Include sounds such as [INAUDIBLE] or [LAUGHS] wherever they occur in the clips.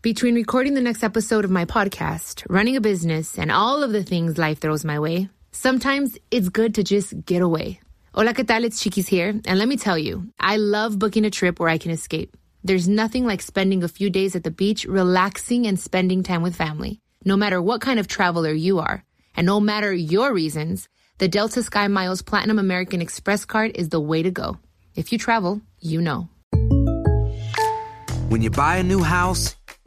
Between recording the next episode of my podcast, running a business, and all of the things life throws my way, sometimes it's good to just get away. Hola, ¿qué tal? It's Chiquis here. And let me tell you, I love booking a trip where I can escape. There's nothing like spending a few days at the beach, relaxing and spending time with family. No matter what kind of traveler you are, and no matter your reasons, the Delta SkyMiles Platinum American Express card is the way to go. If you travel, you know. When you buy a new house,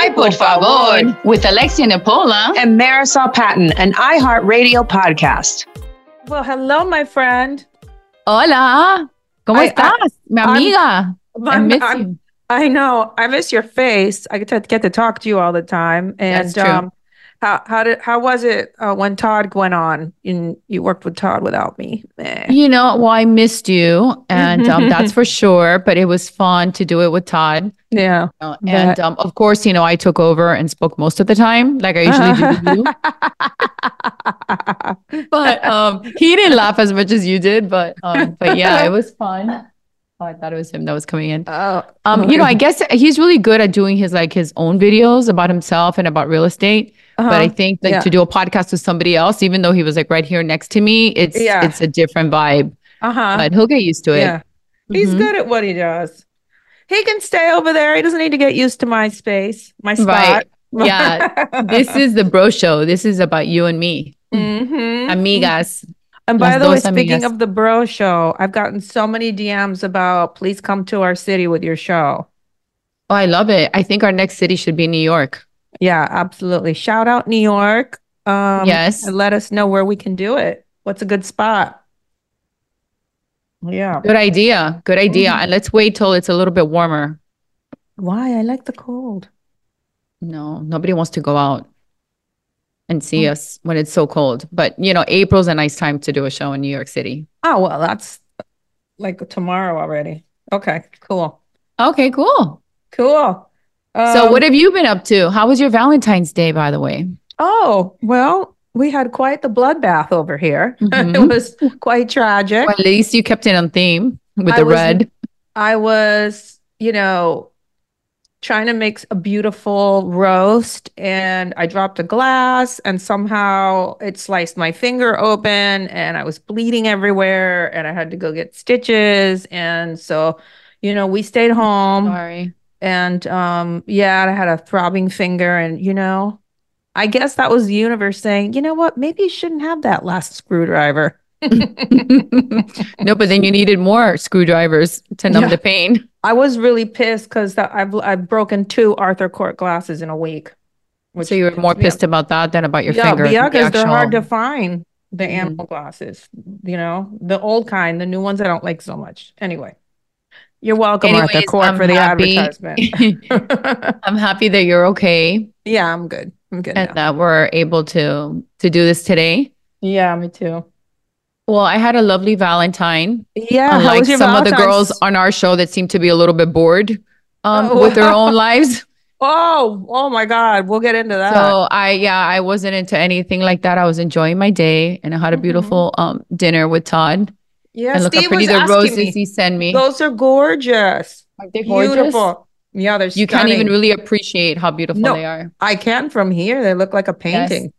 Ay, por favor, with Alexia Nepola and Marysol Patton, an iHeartRadio podcast. Well, hello, my friend. Hola, ¿cómo I- estás, mi I'm- amiga? I I'm- miss I'm- you. I know. I miss your face. I get to get to talk to you all the time. And That's true. um, how how did how was it uh, when Todd went on and you worked with Todd without me? Eh. You know, well, I missed you, and um, [LAUGHS] that's for sure. But it was fun to do it with Todd. Yeah. Uh, and um, of course, you know, I took over and spoke most of the time, like I usually do. with you. [LAUGHS] But um, he didn't laugh as much as you did. But um, but yeah, it was fun. Oh, I thought it was him that was coming in. Oh, Um, you know, I guess he's really good at doing his like his own videos about himself and about real estate. But I Uh-huh. think like Yeah. to do a podcast with somebody else, even though he was like right here next to me, it's Yeah. it's a different vibe. uh-huh. But he'll get used to it. Yeah. He's Mhm. good at what he does. He can stay over there. He doesn't need to get used to my space, my spot. Right. [LAUGHS] Yeah. This is the bro show. This is about you and me, Mhm. amigas. And by Las the way, speaking amigas. of the bro show, I've gotten so many DMs about please come to our city with your show. Oh, I love it. I think our next city should be New York. Yeah, absolutely. Shout out New York. Um, Yes. And let us know where we can do it. What's a good spot? Yeah. Good idea. Good idea. And let's wait till it's a little bit warmer. Why? I like the cold. No, nobody wants to go out and see us when it's so cold. But you know, April's a nice time to do a show in New York City. Oh, well, that's like tomorrow already. Okay, cool. Okay, cool. Cool. So Um, what have you been up to? How was your Valentine's Day, by the way? Oh, well, we had quite the bloodbath over here. [LAUGHS] it Mhm. was quite tragic. Well, at least you kept it on theme with I the was- red. I was, you know, trying to make a beautiful roast and I dropped a glass and somehow it sliced my finger open and I was bleeding everywhere and I had to go get stitches. And so, you know, we stayed home Sorry. and um yeah, I had a throbbing finger and you know, I guess that was the universe saying, you know what, maybe you shouldn't have that last screwdriver. [LAUGHS] no, but then you needed more screwdrivers to numb Yeah. the pain. I was really pissed because I've I've broken two Arthur Court glasses in a week. which So you were more pissed pissed about that than about your yeah, finger. the Bianca's they're hard to find. The Mhm. animal glasses, you know, the old kind, the new ones I don't like so much. Anyway, you're welcome, Anyways, Court, I'm for the happy- advertisement. [LAUGHS] [LAUGHS] I'm happy that you're okay yeah, I'm good. I'm good. and now. that we're able to to do this today. Yeah, me too. Well, I had a lovely Valentine. Yeah, how Unlike was your some of the girls on our show that seem to be a little bit bored um, Oh, with their wow. own lives. [LAUGHS] Oh, oh my God, we'll get into that. So I, yeah, I wasn't into anything like that. I was enjoying my day, and I had a Mhm. beautiful um dinner with Todd. yeah, and look how Steve pretty was the asking roses me. he sent me. Those are gorgeous. Aren't they gorgeous? Beautiful. Yeah, they're You can't even really appreciate how beautiful No. they are. I can from here. They look like a painting.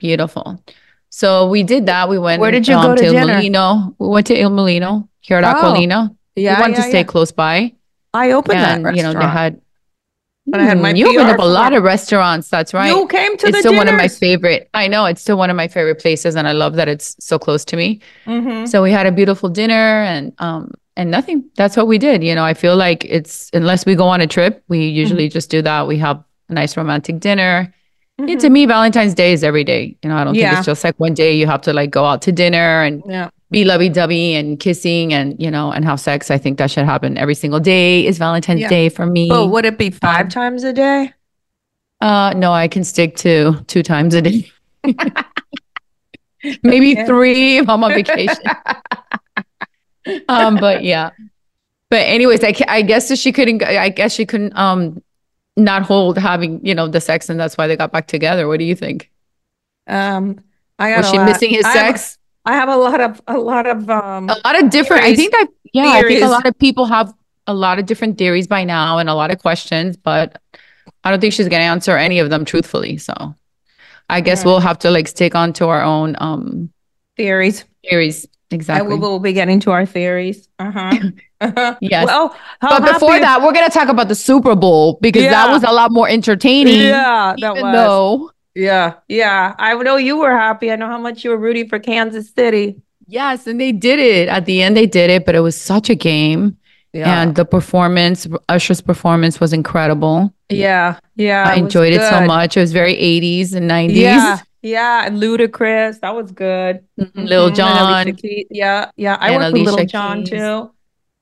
Beautiful. So we did that. We went. Where did you um, go to Il dinner? Molino. We went to Il Molino here at Oh, Aquilina. Yeah, we wanted yeah, to stay yeah. close by, I opened and that you know restaurant. they had. When I had my Mm, you opened up a lot of restaurants. That's right. You came to it's the still one of my favorite. I know it's still one of my favorite places, and I love that it's so close to me. Mhm. So we had a beautiful dinner, and um, and nothing. That's what we did. You know, I feel like it's unless we go on a trip, we usually Mm-hmm. just do that. We have a nice romantic dinner. Yeah, to me, Valentine's Day is every day. You know, I don't think Mm-hmm. It's just like one day you have to like go out to dinner and Yeah. be lovey dovey and kissing and you know and have sex. I think that should happen every single day. Is Valentine's Yeah. Day for me? But would it be five times a day? Uh, no, I can stick to two times a day. [LAUGHS] Maybe Yeah. three if I'm on vacation. [LAUGHS] um, but yeah. But anyways, I, I guess that she couldn't. I guess she couldn't um not hold having you know the sex, and that's why they got back together. What do you think? Um, I got Was she lot- missing his I have- sex? I have a lot of a lot of um A lot of different. I think that yeah, I think a lot of people have a lot of different theories by now and a lot of questions, but I don't think she's gonna answer any of them truthfully. So I guess we'll have to like stick on to our own um theories. theories. Exactly. will we'll be getting to our theories. Uh-huh. [LAUGHS] uh-huh. Yes. Well, but before happy- that, we're gonna talk about the Super Bowl because that was a lot more entertaining. Yeah, that was. though Yeah, yeah. I know you were happy. I know how much you were rooting for Kansas City. yes, and they did it at the end. They did it, but it was such a game, Yeah. and the performance, Usher's performance was incredible. yeah, yeah. I enjoyed it so much. It was very 80s and 90s. Yeah, yeah. And Ludacris, that was good. Mhm, and Jon. Alicia Keys. Yeah, yeah. I And worked with Alicia John Keys. too.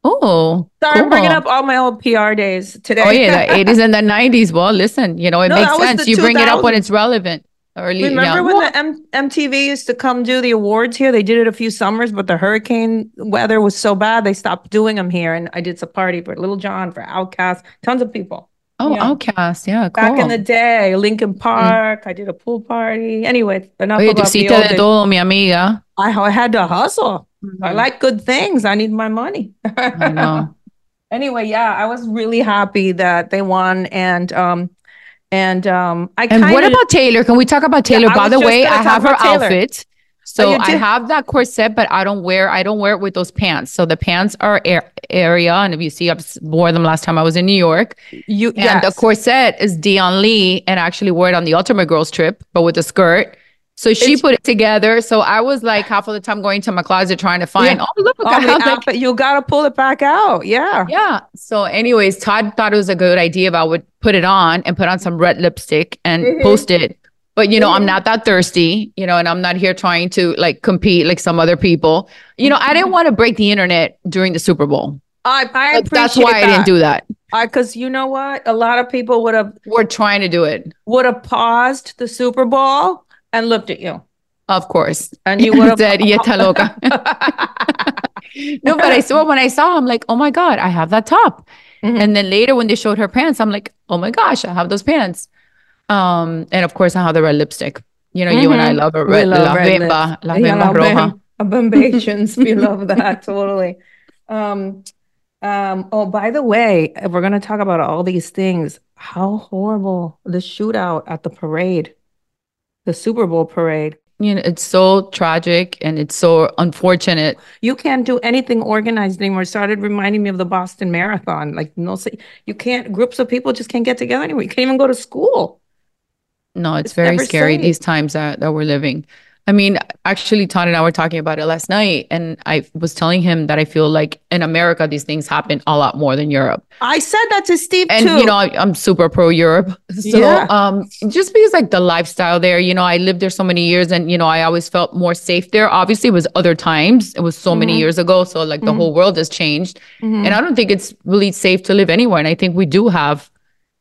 Oh, Sorry, I'm bringing up all my old PR days today. Oh yeah, the [LAUGHS] 80s and the 90s. Well, listen, you know, it No, makes sense. You bring it up when it's relevant. Early, Remember yeah. when Well, the M- MTV used to come do the awards here? They did it a few summers, but the hurricane weather was so bad they stopped doing them here. And I did some party for Lil Jon, for OutKast, tons of people. Oh, yeah. OutKast, yeah, cool. Back in the day, Linkin Park, I did a pool party. Anyway, enough Oye, about old de todo, mi amiga. I, I had to hustle. I Mhm. like good things. I need my money. I know. [LAUGHS] anyway, yeah, I was really happy that they won, and um, and um, I And what about Taylor? Can we talk about Taylor? I By the way, I have her Taylor. outfit. So I have that corset, but I don't wear I don't wear it with those pants. So the pants are air, area, and if you see, I've s- wore them last time I was in New York. you And the corset is Dion Lee, and I actually wore it on the Ultimate Girls trip, but with a skirt. So she It's- put it together. So I was like half of the time going to my closet trying to find. Yeah. Oh look, Oh, I have like outfit, you gotta pull it back out. Yeah. yeah. So, anyways, Todd thought it was a good idea if I would put it on and put on some red lipstick and Mhm. post it. But you know, I'm not that thirsty, you know, and I'm not here trying to like compete like some other people. You know, I didn't want to break the internet during the Super Bowl. I, I that's why I didn't do that. I because you know what, a lot of people would have We're trying to do it, would have paused the Super Bowl and looked at you, of course. and you would [LAUGHS] have said, "Ya está loca." [LAUGHS] no, but I saw when I saw, I'm like, oh my god, I have that top. Mhm. And then later when they showed her pants, I'm like, oh my gosh, I have those pants. Um, and of course I have the red lipstick. You know, you and I Mhm. love a red, love la red bimba, la Yeah, bimba roja. Bimbations. we love that totally. Um, um, oh, by the way, if we're gonna talk about all these things, how horrible the shootout at the parade, the Super Bowl parade. You know, it's so tragic and it's so unfortunate. You can't do anything organized anymore. It started reminding me of the Boston Marathon. Like no, you can't. Groups of people just can't get together anymore. You can't even go to school. No, it's, It's very scary safe. these times that, that we're living. I mean, actually, Todd and I were talking about it last night, and I was telling him that I feel like in America these things happen a lot more than Europe. I said that to Steve and too. you know I, am super pro Europe, [LAUGHS] so Yeah. um, just because like the lifestyle there, you know, I lived there so many years, and you know, I always felt more safe there. Obviously, it was other times; it was so many Mhm. years ago, so like the Mhm. whole world has changed, Mhm. and I don't think it's really safe to live anywhere. And I think we do have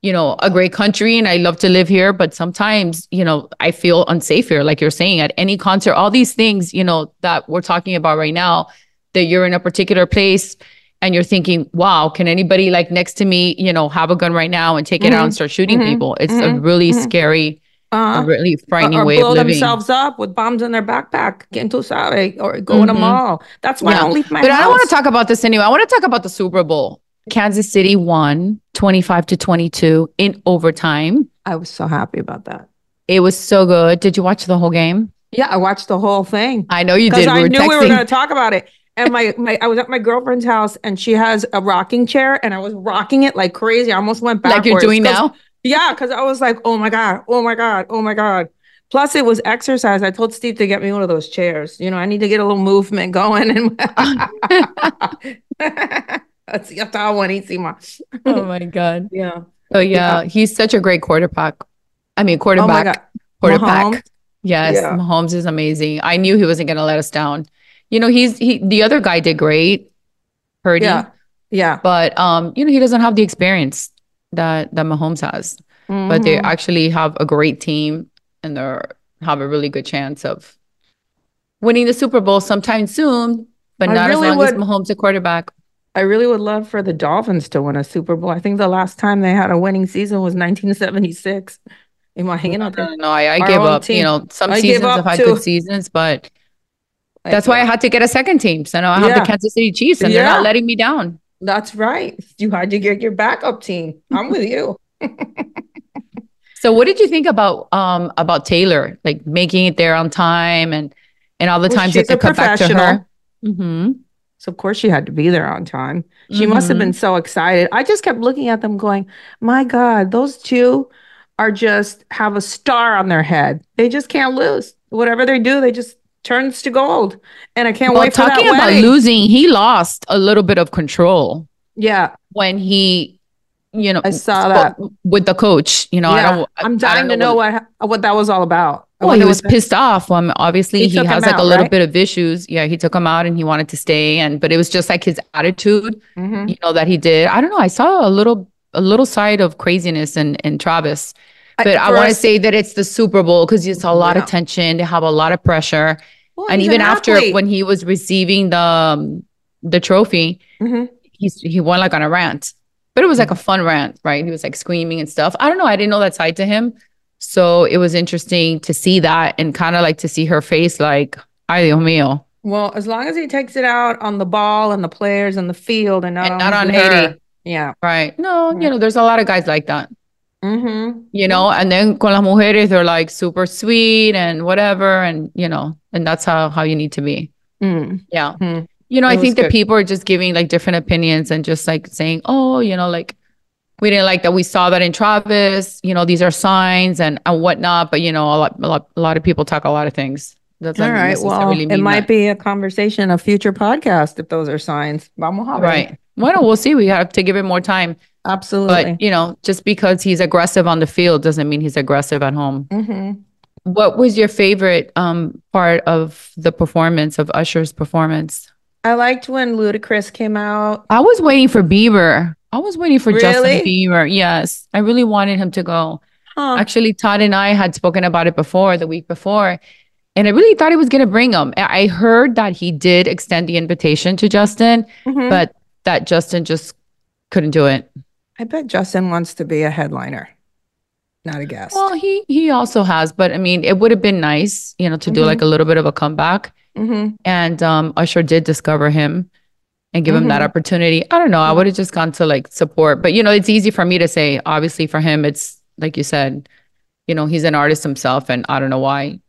you know, a great country and I love to live here, but sometimes, you know, I feel unsafe here, like you're saying, at any concert, all these things, you know, that we're talking about right now, that you're in a particular place and you're thinking, wow, can anybody like next to me, you know, have a gun right now and take it out and Mhm. start shooting Mhm. people? It's a Mhm. really Mhm. scary, Uh-huh. a really frightening or way blow of living. themselves up with bombs in their backpack, quien tú sabe, or go in a mall. That's why I don't leave my but house. I don't want to talk about this anyway. I want to talk about the Super Bowl. Kansas City won 25 to 22 in overtime. I was so happy about that. It was so good. Did you watch the whole game? Yeah, I watched the whole thing. I know you did. I knew we were going to talk about it. And my, my, I was at my girlfriend's house, and she has a rocking chair, and I was rocking it like crazy. I almost went backwards. Like you're doing now? Yeah, because I was like, oh my god, oh my god, oh my god. Plus, it was exercise. I told Steve to get me one of those chairs. You know, I need to get a little movement going. And [LAUGHS] [LAUGHS] [LAUGHS] así ya estaba buenísima. oh my god. [LAUGHS] Yeah. Oh yeah, he's such a great quarterback. I mean, Oh quarterback, god. quarterback. Mahomes? Yes, Yeah. Mahomes is amazing. I knew he wasn't going to let us down. You know, he's he. The other guy did great, Purdy. Yeah. Yeah. But um, you know, he doesn't have the experience that that Mahomes has. But they Mhm. actually have a great team, and they have a really good chance of winning the Super Bowl sometime soon. But I not really as long as would- Mahomes a quarterback. I really would love for the Dolphins to win a Super Bowl. I think the last time they had a winning season was 1976. Imagínate. No, I, I give up. team. You know, some I seasons have had too. good seasons, but that's why I had to get a second team. So now I have Yeah. the Kansas City Chiefs, and they're not letting me down. That's right. You had to get your backup team. I'm with you. [LAUGHS] So, what did you think about um about Taylor, like making it there on time and and all the Well, times that they come back to her? Mm-hmm. So of course she had to be there on time. She must have mm-hmm. been so excited. I just kept looking at them going, "My god, those two are just have a star on their head. They just can't lose. Whatever they do, they just turns to gold." And I can't Well, wait for talking about wedding. losing, he lost a little bit of control Yeah, when he, you know, I saw that. with the coach. You know, I yeah. don't. I- I'm I dying don't to know what- what that was all about. I Well, he was pissed off. Um, obviously, He he, has like a little right? bit of issues. Yeah, he took him out and he wanted to stay, and but it was just like his attitude, Mhm. you know, that he did. I don't know. I saw a little a little side of craziness in in Travis, but I, for want to say that it's the Super Bowl because it's a lot Yeah. of tension. They have a lot of pressure, Well, and even an after when he was receiving the um, the trophy, Mhm. he's he went like on a rant, but it was like a fun rant, right? He was like screaming and stuff. I don't know. I didn't know that side to him, so it was interesting to see that and kind of like to see her face, like, "Ay Dios mío," Well, as long as he takes it out on the ball and the players and the field and not And on, not on her. Haiti. Yeah. right? No, you know, there's a lot of guys like that, Mm-hmm. you know. And then con las mujeres, they're like super sweet and whatever, and you know, and that's how how you need to be. Mm. Yeah. Mm. You know, It I think that people are just giving like different opinions and just like saying, oh, you know, like we didn't like that. We saw that in Travis. You know, these are signs and and whatnot. But you know, a lot, a lot, a lot of people talk a lot of things. That All right. Well, it might that. be a conversation, a future podcast, if those are signs. Vamos a ver. right. Well, we'll see. We have to give it more time. Absolutely. But you know, just because he's aggressive on the field doesn't mean he's aggressive at home. hmm What was your favorite um part of the performance of Usher's performance? I liked when Ludacris came out. I was waiting for Bieber. I was waiting for Justin Bieber. Yes, I really wanted him to go. Huh. Actually, Todd and I had spoken about it before, the week before, and I really thought he was going to bring him. I heard that he did extend the invitation to Justin, Mhm. but that Justin just couldn't do it. I bet Justin wants to be a headliner, not a guest. Well, he he also has, but I mean, it would have been nice, you know, to do Mhm. like a little bit of a comeback. Hmm And um, Usher did discover him and give him that Mhm. opportunity. I don't know. I would have just gone to like support, but you know, it's easy for me to say. Obviously, for him, it's like you said, you know, he's an artist himself, and I don't know why,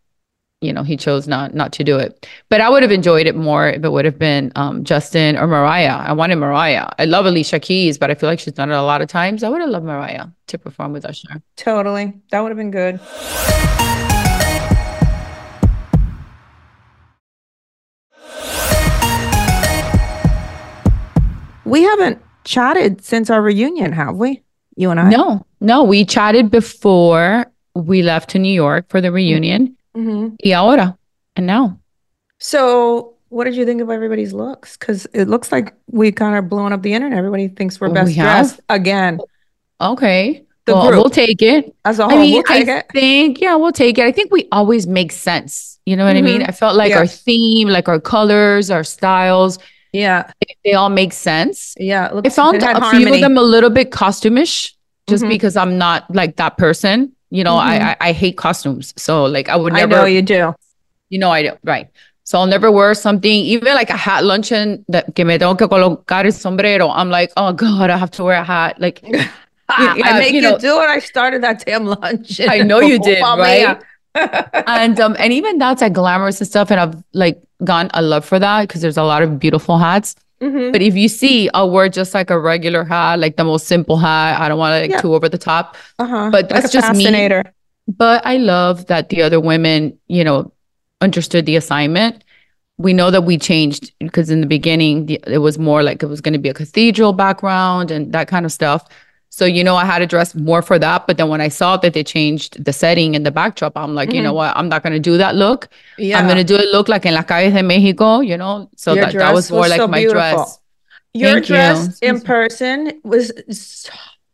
you know, he chose not not to do it. But I would have enjoyed it more if it would have been um, Justin or Mariah. I wanted Mariah. I love Alicia Keys, but I feel like she's done it a lot of times. I would have loved Mariah to perform with Usher. Totally. That would have been good. We haven't chatted since our reunion, have we? You and I? No, no, we chatted before we left to New York for the reunion. Mhm. Y ahora, and now. So, what did you think of everybody's looks? Because it looks like we kind of blown up the internet. Everybody thinks we're best have? dressed again. Okay. The well, group. we'll take it. As a whole, I mean, we'll take I it. think, yeah, we'll take it. I think we always make sense. You know what I mean? I felt like our theme, like our colors, our styles, Yeah, they all make sense. yeah. It I looks, found a few of them a little bit costumish just Mhm. because I'm not like that person. You know, Mhm. I, I I hate costumes. So like I would never I know you do. you know I do, right. So I'll never wear something, even like a hat luncheon that que me tengo que colocar el sombrero. I'm like, oh God, I have to wear a hat. Like [LAUGHS] I, yeah, I make you know- do it. I started that damn lunch. I know you did, Mamma [LAUGHS] right? And um and even that's like glamorous and stuff. And I've like gone a love for that because there's a lot of beautiful hats. Mhm. But if you see, I'll wear just like a regular hat, like the most simple hat. I don't want to like Yeah. too over the top. Uh-huh. But Like that's a just me. fascinator. But I love that the other women, you know, understood the assignment. We know that we changed because in the beginning the, it was more like it was going to be a cathedral background and that kind of stuff. So you know, I had to dress more for that. But then when I saw that they changed the setting and the backdrop, I'm like, you know Mhm. what? I'm not going to do that look. Yeah. I'm going to do it look like in las calles de Mexico, you know. So Your that, that was more was like so my beautiful. dress. Your Thank you. dress in person was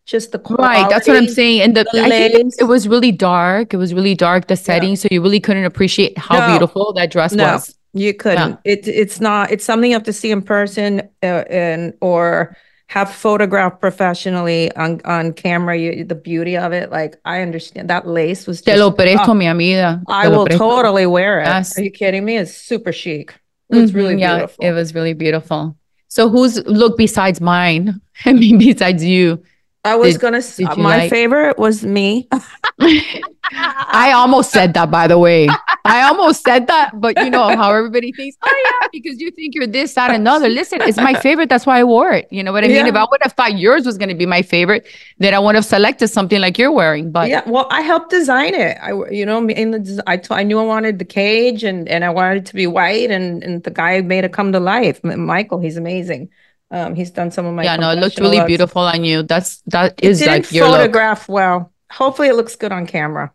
just the Right, that's what I'm saying. And the, the I think it- was really dark. It was really dark, the setting. So you really couldn't appreciate how No. beautiful that dress No, was. you couldn't. It it's not. It's something you have to see in person, uh, and or have photographed professionally on on camera. You, the beauty of it, like I understand that lace was. Te lo presto, oh, mi amiga. I Te lo will presto. totally wear it. Yes. Are you kidding me? It's super chic. It's really Mhm, yeah, beautiful. it was really beautiful. So whose look besides mine? [LAUGHS] I mean, besides you? I was Did- gonna. did my like- favorite was me. [LAUGHS] I almost said that, by the way. I almost said that, but you know how everybody thinks, oh yeah, because you think you're this, that, and another. Listen, it's my favorite. That's why I wore it. You know what I mean? If Yeah. I would have thought yours was going to be my favorite, then I would have selected something like you're wearing. But yeah, well, I helped design it. I, you know, in the, I, t- I knew I wanted the cage and and I wanted it to be white, and and the guy made it come to life. Michael, he's amazing. Um, he's done some of my yeah, no, it looked really looks. beautiful on you. That's that It is didn't like your look. photograph well. Hopefully, it looks good on camera.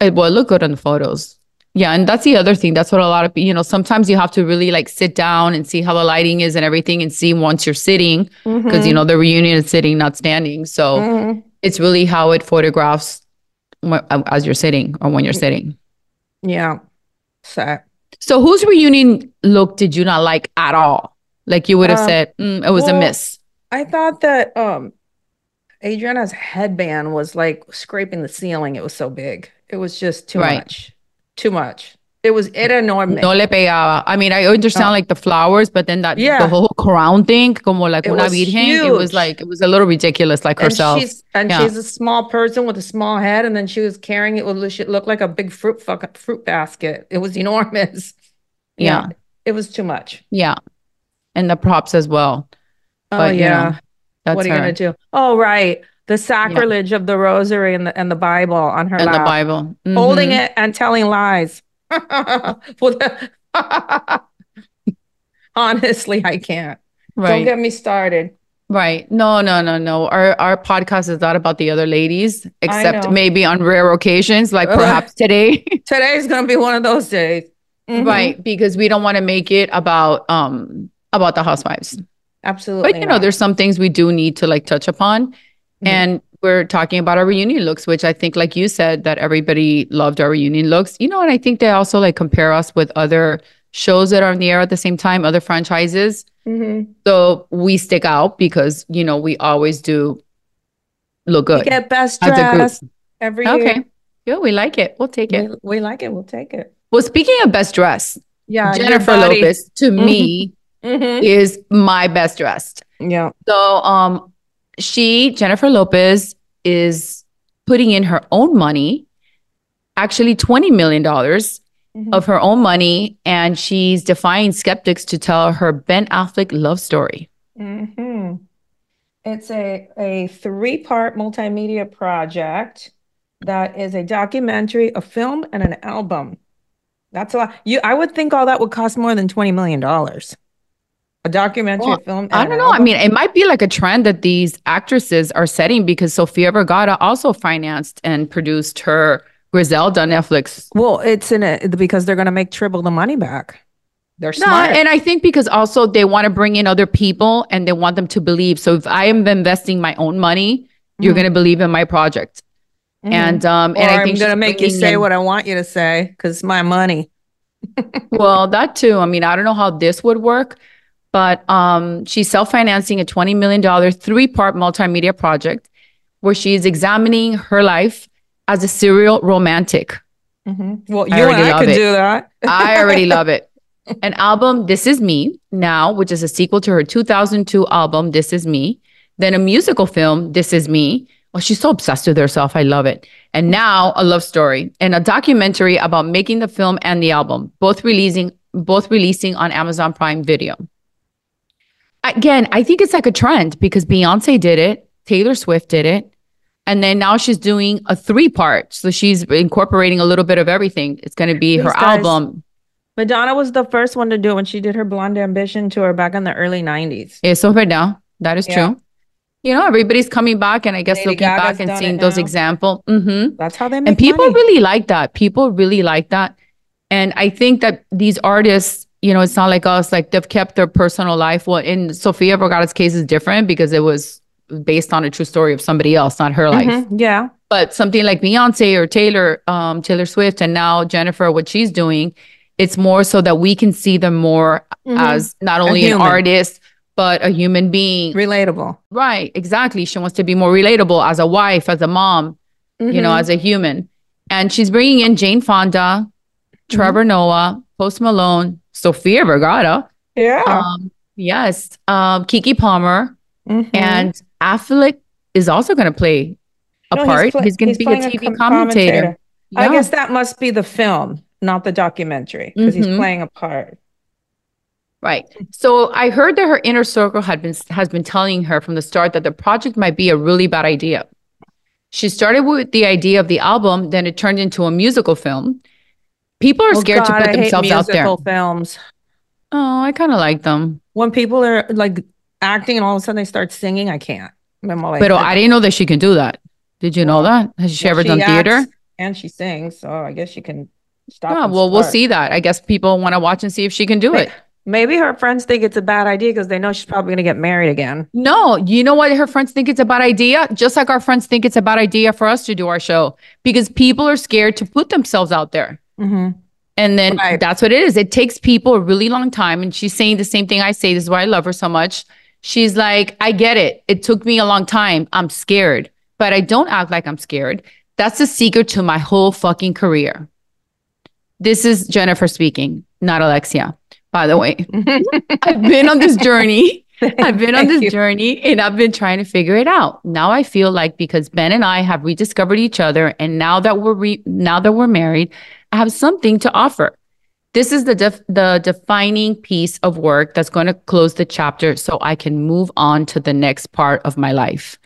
It will look good on the photos. Yeah, and that's the other thing. That's what a lot of you know. Sometimes you have to really like sit down and see how the lighting is and everything, and see once you're sitting because you Mhm. know the reunion is sitting, not standing. So Mhm. it's really how it photographs as you're sitting or when you're sitting. yeah, so So whose reunion look did you not like at all? Like you would have Um, said mm, it was a miss. I thought that um Adriana's headband was like scraping the ceiling. It was so big. It was just too Right. much. Too much. It was it annoyed me. No le pegaba. I mean, I understand No. like the flowers, but then that Yeah. the whole crown thing, como like It una was virgen, it was like it was a little ridiculous, like and herself. she's and Yeah. she's a small person with a small head, and then she was carrying it with it looked like a big fruit fuck, fruit basket. It was [LAUGHS] enormous. Yeah. it was too much. Yeah. And the props as well. Oh But, you know, yeah. That's what are you her. gonna do? Oh right, the sacrilege of the rosary and the and the Bible on her And the. Bible. holding Mhm. it and telling lies. [LAUGHS] [LAUGHS] Honestly, I can't. Right. Don't get me started. Right. No, no, no, no. Our our podcast is not about the other ladies, except maybe on rare occasions, like [LAUGHS] perhaps today. today is gonna be one of those days. Mhm. right. Because we don't want to make it about um about the housewives. Absolutely. But you know, not. there's some things we do need to like touch upon. Mhm. And we're talking about our reunion looks, which I think, like you said, that everybody loved our reunion looks. You know, and I think they also like compare us with other shows that are on the air at the same time, other franchises. Mhm. So we stick out because, you know, we always do look We good. get best as a group. dress every year. Okay. Yeah, we like it. We'll take it. We, we like it. We'll take it. Well, speaking of best dress, Yeah. Jennifer. Lopez to me Mhm. is my best dressed. Yeah. So um she, Jennifer Lopez, is putting in her own money, actually $20 million Mhm. of her own money, and she's defying skeptics to tell her Ben Affleck love story. hmm It's a, a three part multimedia project that is a documentary, a film, and an album. That's a lot. You, I would think all that would cost more than $20 million. A documentary Well, film. I don't know. I mean, it might be like a trend that these actresses are setting because Sofia Vergara also financed and produced her Griselda Netflix. well, it's in it because they're gonna make triple the money back. They're No, smart. and I think because also they want to bring in other people and they want them to believe. So if I am investing my own money, you're Mhm. going to believe in my project. Mhm. And um, or and I I'm think gonna make you say in- what I want you to say because it's my money. [LAUGHS] well, that too. I mean, I don't know how this would work, but um, she's self-financing a $20 million three-part multimedia project where she is examining her life as a serial romantic. Mm-hmm. Well, I you and I love could it. do that. I already love it. [LAUGHS] An album, This Is Me, now, which is a sequel to her 2002 album, This Is Me. Then a musical film, This Is Me. Well, she's so obsessed with herself. I love it. And now a love story and a documentary about making the film and the album, both releasing both releasing on Amazon Prime Video. Again, I think it's like a trend because Beyonce did it, Taylor Swift did it, and then now she's doing a three part. So she's incorporating a little bit of everything. It's going to be her guys- album. Madonna was the first one to do it when she did her Blonde Ambition tour back in the early 90s. Eso es verdad. That is Yeah. true. You know, everybody's coming back, and I guess Lady looking Gaga's back and seeing those now. examples. hmm That's how they make And people money. really like that. People really like that. And I think that these artists, you know, it's not like us, like they've kept their personal life. Well, in Sofia Vergara's case is different because it was based on a true story of somebody else, not her life. Mhm, Yeah. But something like Beyonce or Taylor, um, Taylor Swift, and now Jennifer, what she's doing, it's more so that we can see them more Mhm. as not only an artist, but a human being. Relatable. Right, exactly. She wants to be more relatable as a wife, as a mom, you know, Mhm. as a human. And she's bringing in Jane Fonda, Trevor Noah, Post Malone, Sofia Vergara. Yeah. Um, yes, um, Keke Palmer, Mhm. and Affleck is also going to play a No, part. He's, pla- going to be a TV com- commentator. I Yeah. guess that must be the film, not the documentary, because he's Mhm. playing a part. Right. So I heard that her inner circle had been has been telling her from the start that the project might be a really bad idea. She started with the idea of the album, then it turned into a musical film. People are Oh, scared God, to I put themselves out there. films. Oh, I kind of like them. When people are like acting and all of a sudden they start singing, I can't. I'm like, But oh, I didn't know that she can do that. Did you know that? Has she Well, ever done theater? And she sings, so I guess she can stop. Yeah, well, we'll see that. I guess people want to watch and see if she can do it. Maybe her friends think it's a bad idea because they know she's probably going to get married again. No, you know what? Her friends think it's a bad idea, just like our friends think it's a bad idea for us to do our show because people are scared to put themselves out there. Mm-hmm. And then Right. that's what it is. It takes people a really long time. And she's saying the same thing I say. This is why I love her so much. She's like, I get it. It took me a long time. I'm scared, but I don't act like I'm scared. That's the secret to my whole fucking career. This is Jennifer speaking, not Alexia, by the way. [LAUGHS] I've been on this journey. [LAUGHS] I've been on this you. journey and I've been trying to figure it out. Now I feel like because Ben and I have rediscovered each other and now that we're re- now that we're married, have something to offer. This is the def- the defining piece of work that's going to close the chapter so I can move on to the next part of my life.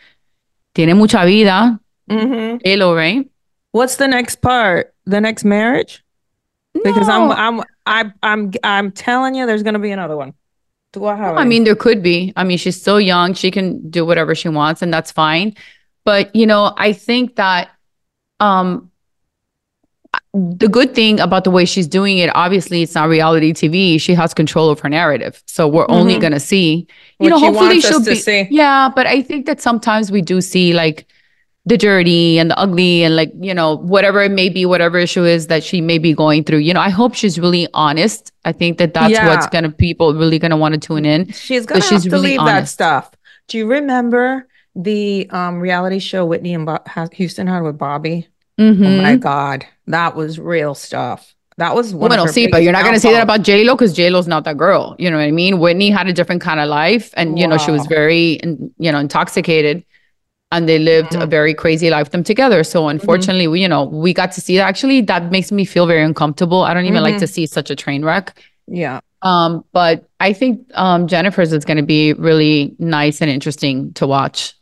Tiene mucha vida, Mm-hmm. Hello, right? What's the next part? The next marriage? Because I'm, No. I'm, I'm, I'm, I'm telling you, there's going to be another one. Do I have? I mean, there could be. I mean, she's still young. She can do whatever she wants, and that's fine. But you know, I think that um the good thing about the way she's doing it, obviously, it's not reality TV. She has control of her narrative, so we're only Mhm. gonna see. What You know, hopefully she'll be. see. Yeah, but I think that sometimes we do see like the dirty and the ugly and like you know whatever it may be, whatever issue is that she may be going through. You know, I hope she's really honest. I think that that's what's Yeah. gonna people really gonna want to tune in. she's going to she's have to really leave that stuff. Do you remember the um, reality show Whitney and Bo- Houston had with Bobby? Mm-hmm. Oh my God, that was real stuff. That was one Bueno, of her sí, but you're not going to say that about J Lo because J Lo's not that girl. You know what I mean? Whitney had a different kind of life, and you know she was very, you know, intoxicated, and they lived a Mhm. very crazy life them together. So unfortunately, we, you know, we got to see that. Actually, that makes me feel very uncomfortable. I don't even like Mhm. to see such a train wreck. Yeah. Um, but I think um Jennifer's is going to be really nice and interesting to watch.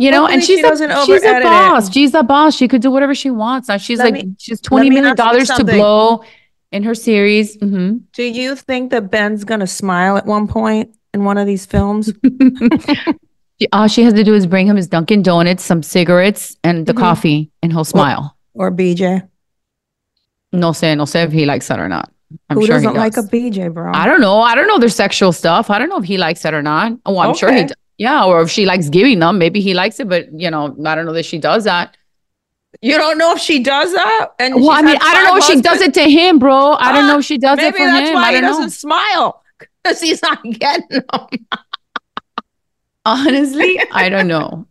You know, and Hopefully she she's a, doesn't she's a over-edit it. boss. She's a boss. She could do whatever she wants. Now she's Let like me- she's twenty million dollars to blow in her series. hmm Do you think that Ben's going to smile at one point in one of these films? All [LAUGHS] she has to do is bring him his Dunkin' Donuts, some cigarettes, and the Mhm. coffee, and he'll smile. Or BJ? No sé, no sé if he likes that or not. I'm Who sure doesn't he like a. BJ, bro? I don't know. I don't know their sexual stuff. I don't know if he likes it or not. Oh, I'm sure he. Okay. Yeah, or if she likes giving them, maybe he likes it. But you know, I don't know that she does that. You don't know if she does that? And Well, I mean, I don't know if she does it to him, bro. I don't know if she does it for him. Maybe that's why I he don't doesn't know. smile because he's not getting them. Honestly, I don't know.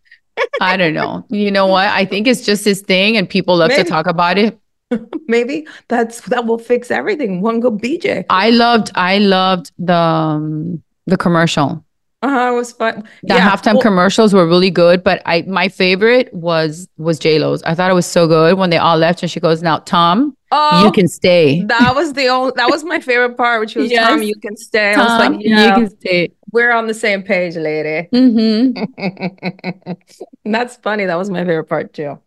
I don't know. You know what? I think it's just his thing, and people love Maybe. to talk about it. [LAUGHS] Maybe that's that will fix everything. One go BJ. I loved, I loved the um, the commercial. Uh huh. It was fun. The halftime commercials were really good, but I my favorite was was J Lo's. I thought it was so good when they all left, and she goes, "Now, Tom, Oh, you can stay. That was the only. That was my favorite part, which was Tom. You can stay. I was like, you yeah, can stay." we're on the same page, lady. Mm-hmm. [LAUGHS] That's funny. That was my favorite part too.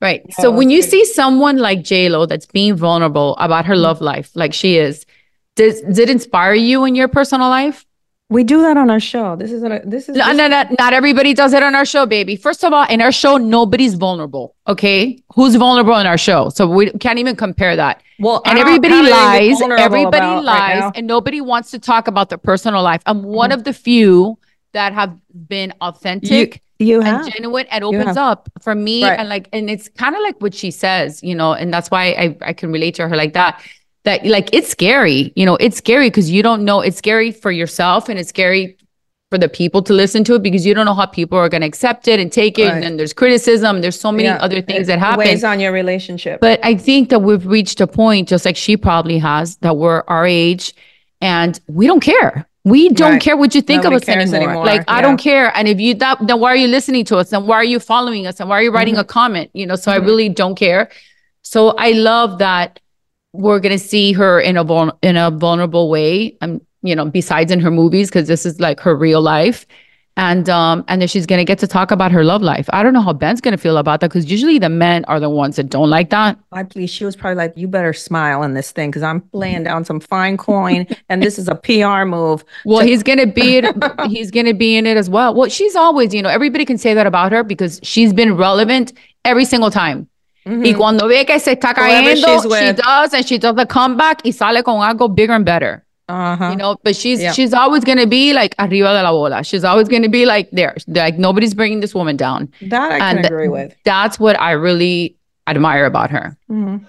Right. Yeah, so when you good. see someone like J Lo that's being vulnerable about her love life, like she is, does, does it inspire you in your personal life? We do that on our show. This isn't. A, this is. No, this- no, no, not everybody does it on our show, baby. First of all, in our show, nobody's vulnerable. Okay, who's vulnerable in our show? So we can't even compare that. Well, And everybody how are you lies. Everybody about right lies, and nobody wants to talk about their personal life. I'm one Mhm. of the few that have been authentic You and have. genuine and You opens up for me Right. and like and it's kind of like what she says you know and that's why I, I can relate to her like that that like it's scary you know it's scary because you don't know it's scary for yourself and it's scary for the people to listen to it because you don't know how people are going to accept it and take it Right. and then there's criticism there's so many Yeah, other things it that happen weighs on your relationship. but I think that we've reached a point, just like she probably has, that we're our age and we don't care. We don't Right. care what you think Nobody of us anymore. anymore, Like, I don't care. And if you that, then why are you listening to us? And why are you following us? And why are you writing Mm-hmm. a comment? You know, so I really don't care. So I love that we're gonna see her in a vul- in a vulnerable way. Um, you know, besides in her movies, because this is like her real life. And um, and then she's gonna get to talk about her love life. I don't know how Ben's gonna feel about that because usually the men are the ones that don't like that. I please. She was probably like, "You better smile in this thing because I'm laying down some fine coin, and this is a PR move." [LAUGHS] Well, to- he's gonna be it. [LAUGHS] he's gonna be in it as well. Well, she's always, you know, everybody can say that about her because she's been relevant every single time. Y Mhm. cuando ve que se está Whoever cayendo, she's she does, and she does the comeback y sale con algo bigger and better. Uh-huh. You know, but she's Yeah. she's always gonna be like arriba de la bola. She's always gonna be like there, like nobody's bringing this woman down. that I can agree with. That's what I really admire about her. Mhm.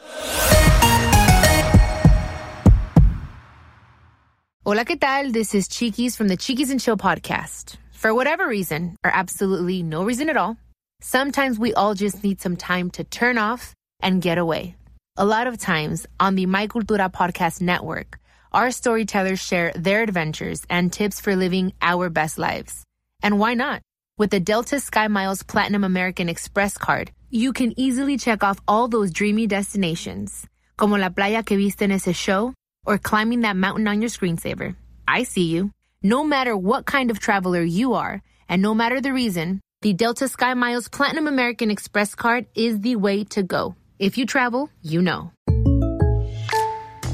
Hola, ¿qué tal? This is Chiquis from the Chiquis and Chill podcast. For whatever reason, or absolutely no reason at all, sometimes we all just need some time to turn off and get away. A lot of times on the My Cultura podcast network, our storytellers share their adventures and tips for living our best lives. And why not? With the Delta SkyMiles Platinum American Express card, you can easily check off all those dreamy destinations, como la playa que viste en ese show, or climbing that mountain on your screensaver. I see you. No matter what kind of traveler you are, and no matter the reason, the Delta SkyMiles Platinum American Express card is the way to go. If you travel, you know.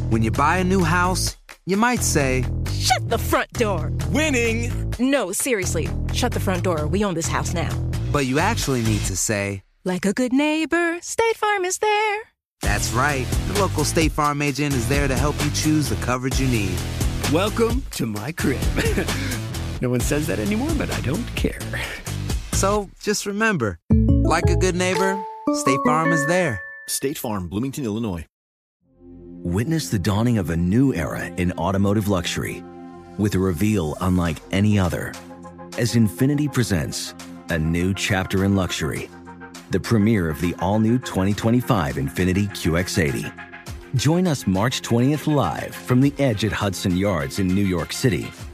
When you buy a new house, you might say, Shut the front door. Winning. No, seriously. Shut the front door. We own this house now. but you actually need to say, Like a good neighbor, State Farm is there. that's right. The local State Farm agent is there to help you choose the coverage you need. Welcome to my crib. [LAUGHS] no one says that anymore, but I don't care. So just remember, like a good neighbor, State Farm is there. State Farm, Bloomington, Illinois. Witness the dawning of a new era in automotive luxury with a reveal unlike any other as Infiniti presents a new chapter in luxury, the premiere of the all new 2025 Infiniti QX80. Join us March 20th live from the edge at Hudson Yards in New York City,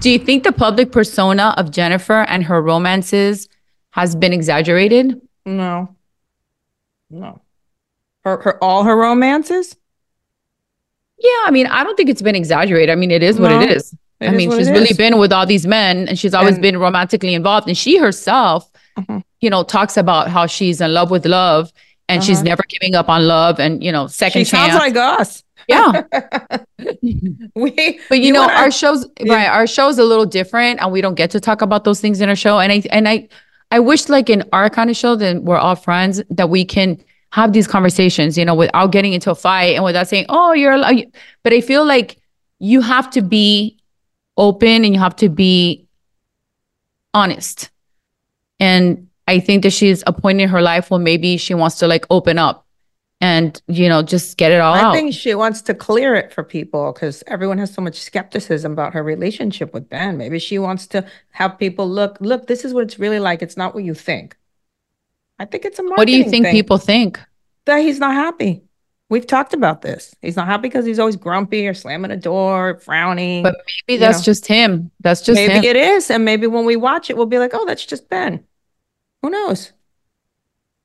Do you think the public persona of Jennifer and her romances has been exaggerated? No. No. Her, her all her romances? Yeah, I mean, I don't think it's been exaggerated. I mean, it is what No, it is. it I mean, she's really is. been with all these men and she's always And- been romantically involved. And she herself, Mm-hmm. you know, talks about how she's in love with love and she's Uh-huh. never giving up on love and, you know, second She chance. sounds like us. yeah. [LAUGHS] [LAUGHS] We But you, know, and I- our shows right, our show's a little different and we don't get to talk about those things in our show. And I and I I wish like in our kind of show that we're all friends that we can have these conversations, you know, without getting into a fight and without saying, "Oh, you're," a-" but I feel like you have to be open and you have to be honest. And I think that she's a point in her life where maybe she wants to like open up and you know just get it all I out. think she wants to clear it for people because everyone has so much skepticism about her relationship with Ben. Maybe she wants to have people look, look, this is what it's really like. It's not what you think. I think it's a marketing. what do you think thing. people think? that he's not happy. We've talked about this. He's not happy because he's always grumpy or slamming a door, frowning. But maybe that's know. just him. That's just maybe him. it is, and maybe when we watch it, we'll be like, "Oh, that's just Ben." Who knows?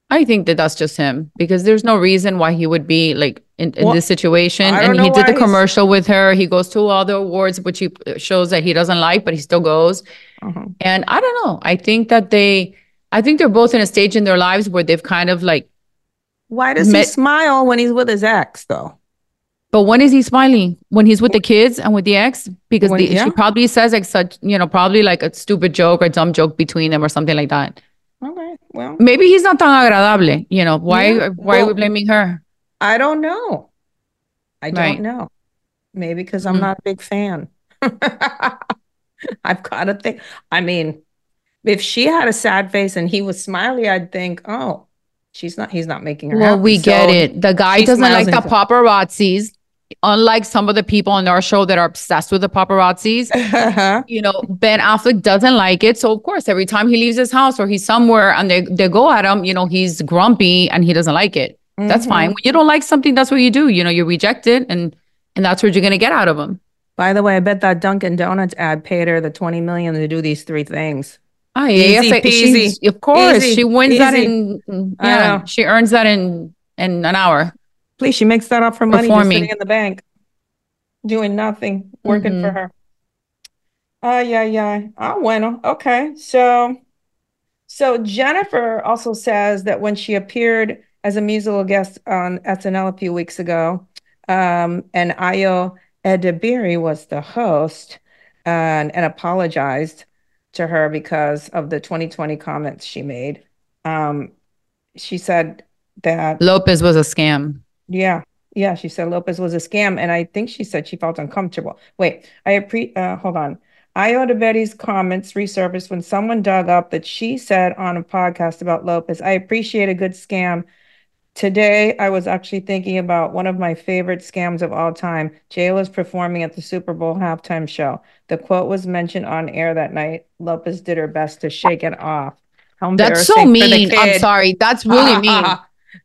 I think that that's just him because there's no reason why he would be like in, in Well, this situation. And he did the commercial with her. He goes to all the awards, which he shows that he doesn't like, but he still goes. Uh-huh. And I don't know. I think that they, I think they're both in a stage in their lives where they've kind of like, Why does he smile when he's with his ex, though? but when is he smiling? When he's with the kids and with the ex? Because When- the, yeah. she probably says like such, you know, probably like a stupid joke or dumb joke between them or something like that. Well, Maybe he's not tan agradable. You know, why, Yeah, why are we blaming her? I don't know. I don't Right. know. Maybe because I'm Hmm. not a big fan. [LAUGHS] I've got to think. I mean, if she had a sad face and he was smiley, I'd think, "Oh, she's not. He's not making her Well, happy." we get So it. The guy doesn't like the paparazzis, unlike some of the people on our show that are obsessed with the paparazzis. Uh-huh. You know, Ben Affleck doesn't like it. So, of course, every time he leaves his house or he's somewhere and they, they go at him, you know, he's grumpy and he doesn't like it. That's Mhm. fine. When you don't like something, that's what you do. You know, you reject it and and that's what you're going to get out of him. By the way, I bet that Dunkin' Donuts ad paid her the 20 million to do these three things. Ah, yeah, Easy yes, she's- Of course, Easy, she wins that easy. in, in- yeah, she earns that in in an hour. Please, she makes that up for money just sitting in the bank, doing nothing, working for Mhm. her. Uh, yeah, yeah. Ah, bueno. Okay. So, so Jennifer also says that when she appeared as a musical guest on SNL a few weeks ago, um, and Ayo Edebiri was the host, and, and apologized to her because of the 2020 comments she made. Um, she said that Lopez was a scam. Yeah, Yeah, she said Lopez was a scam, and I think she said she felt uncomfortable. Wait, I appre uh, hold on. Ayo Edebiri's comments resurfaced when someone dug up that she said on a podcast about Lopez. I appreciate a good scam. Today, I was actually thinking about one of my favorite scams of all time. JLo's performing at the Super Bowl halftime show. The quote was mentioned on air that night. Lopez did her best to shake it off. How That's so embarrassing for the mean. I'm sorry. That's really [LAUGHS] mean.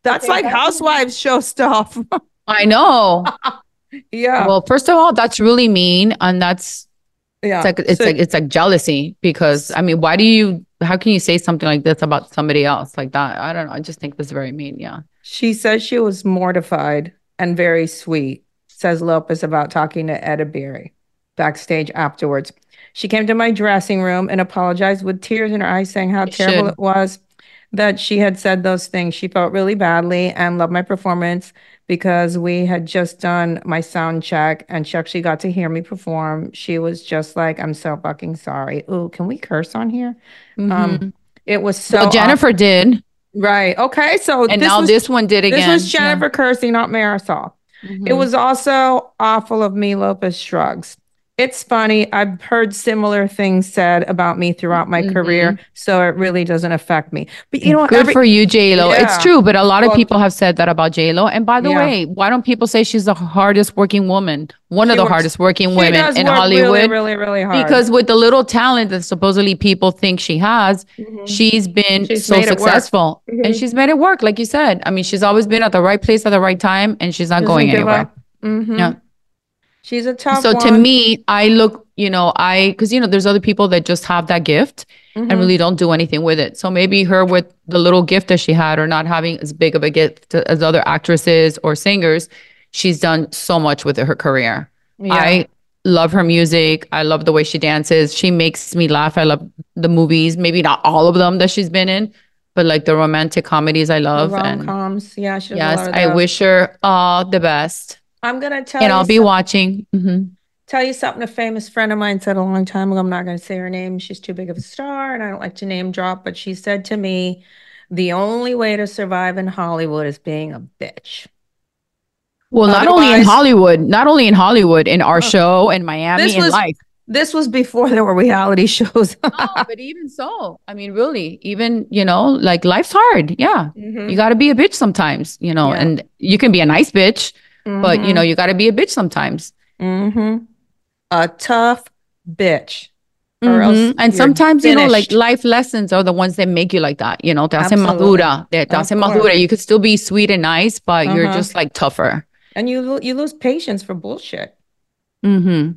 That's like housewives show stuff. [LAUGHS] I know. [LAUGHS] yeah. Well, first of all, that's really mean, and that's yeah. it's like it's So- like it's like jealousy because I mean, why do you? How can you say something like this about somebody else like that? I don't know. I just think that's very mean. Yeah. She says she was mortified and very sweet, says Lopez about talking to Edebiri backstage afterwards. She came to my dressing room and apologized with tears in her eyes, saying how You terrible should. it was that she had said those things. She felt really badly and loved my performance because we had just done my sound check and she actually got to hear me perform. She was just like, I'm so fucking sorry. Ooh, can we curse on here? Um, it was so well, Jennifer awful. did, Right. Okay. So and this now was- this one did again. this was Yeah. Jennifer Kersey, not Marysol. It Mhm. was also awful of me, Lopez shrugs. It's funny. I've heard similar things said about me throughout my career, so it really doesn't affect me. But you know, what? Good every- for you, J Lo. Yeah. It's true, but a lot of Well, people have said that about J Lo. And by the Yeah. way, why don't people say she's the hardest working woman, one of the works- hardest working women in work Hollywood? Really, really, really hard. Because with the little talent that supposedly people think she has, she's been Mm-hmm. She's so made it work. successful, and Mhm. she's made it work. Like you said, I mean, she's always been at the right place at the right time, and she's not Doesn't going anywhere. Mhm. Yeah. She's a tough So to me, I look, you know, I because you know, there's other people that just have that gift Mhm. and really don't do anything with it. So maybe her with the little gift that she had, or not having as big of a gift as other actresses or singers, she's done so much with her career. Yeah. I love her music. I love the way she dances. She makes me laugh. I love the movies, maybe not all of them that she's been in, but like the romantic comedies I love. rom And coms. Yeah, she does a yes, I wish her all the best. I'm gonna tell you. And I'll be watching. Mhm. tell you something a famous friend of mine said a long time ago. I'm not going to say her name. She's too big of a star and I don't like to name drop, but she said to me, the only way to survive in Hollywood is being a bitch. Well, not only in Hollywood, not only in Hollywood, in our show, in Miami, This in was- life. This was before there were reality [LAUGHS] shows. Oh, but even so, I mean, really, even, you know, like life's hard. Yeah. Mhm. You got to be a bitch sometimes, you know, Yeah. and you can be a nice bitch, but, you know, you got to be a bitch sometimes. hmm A tough bitch. Or else Mhm. And you're sometimes, you know, like life lessons are the ones that make you like that, you know, te hacen madura, te, te hacen madura. You could still be sweet and nice, but you're Uh-huh. just like tougher. and you lo- you lose patience for bullshit. Mm-hmm.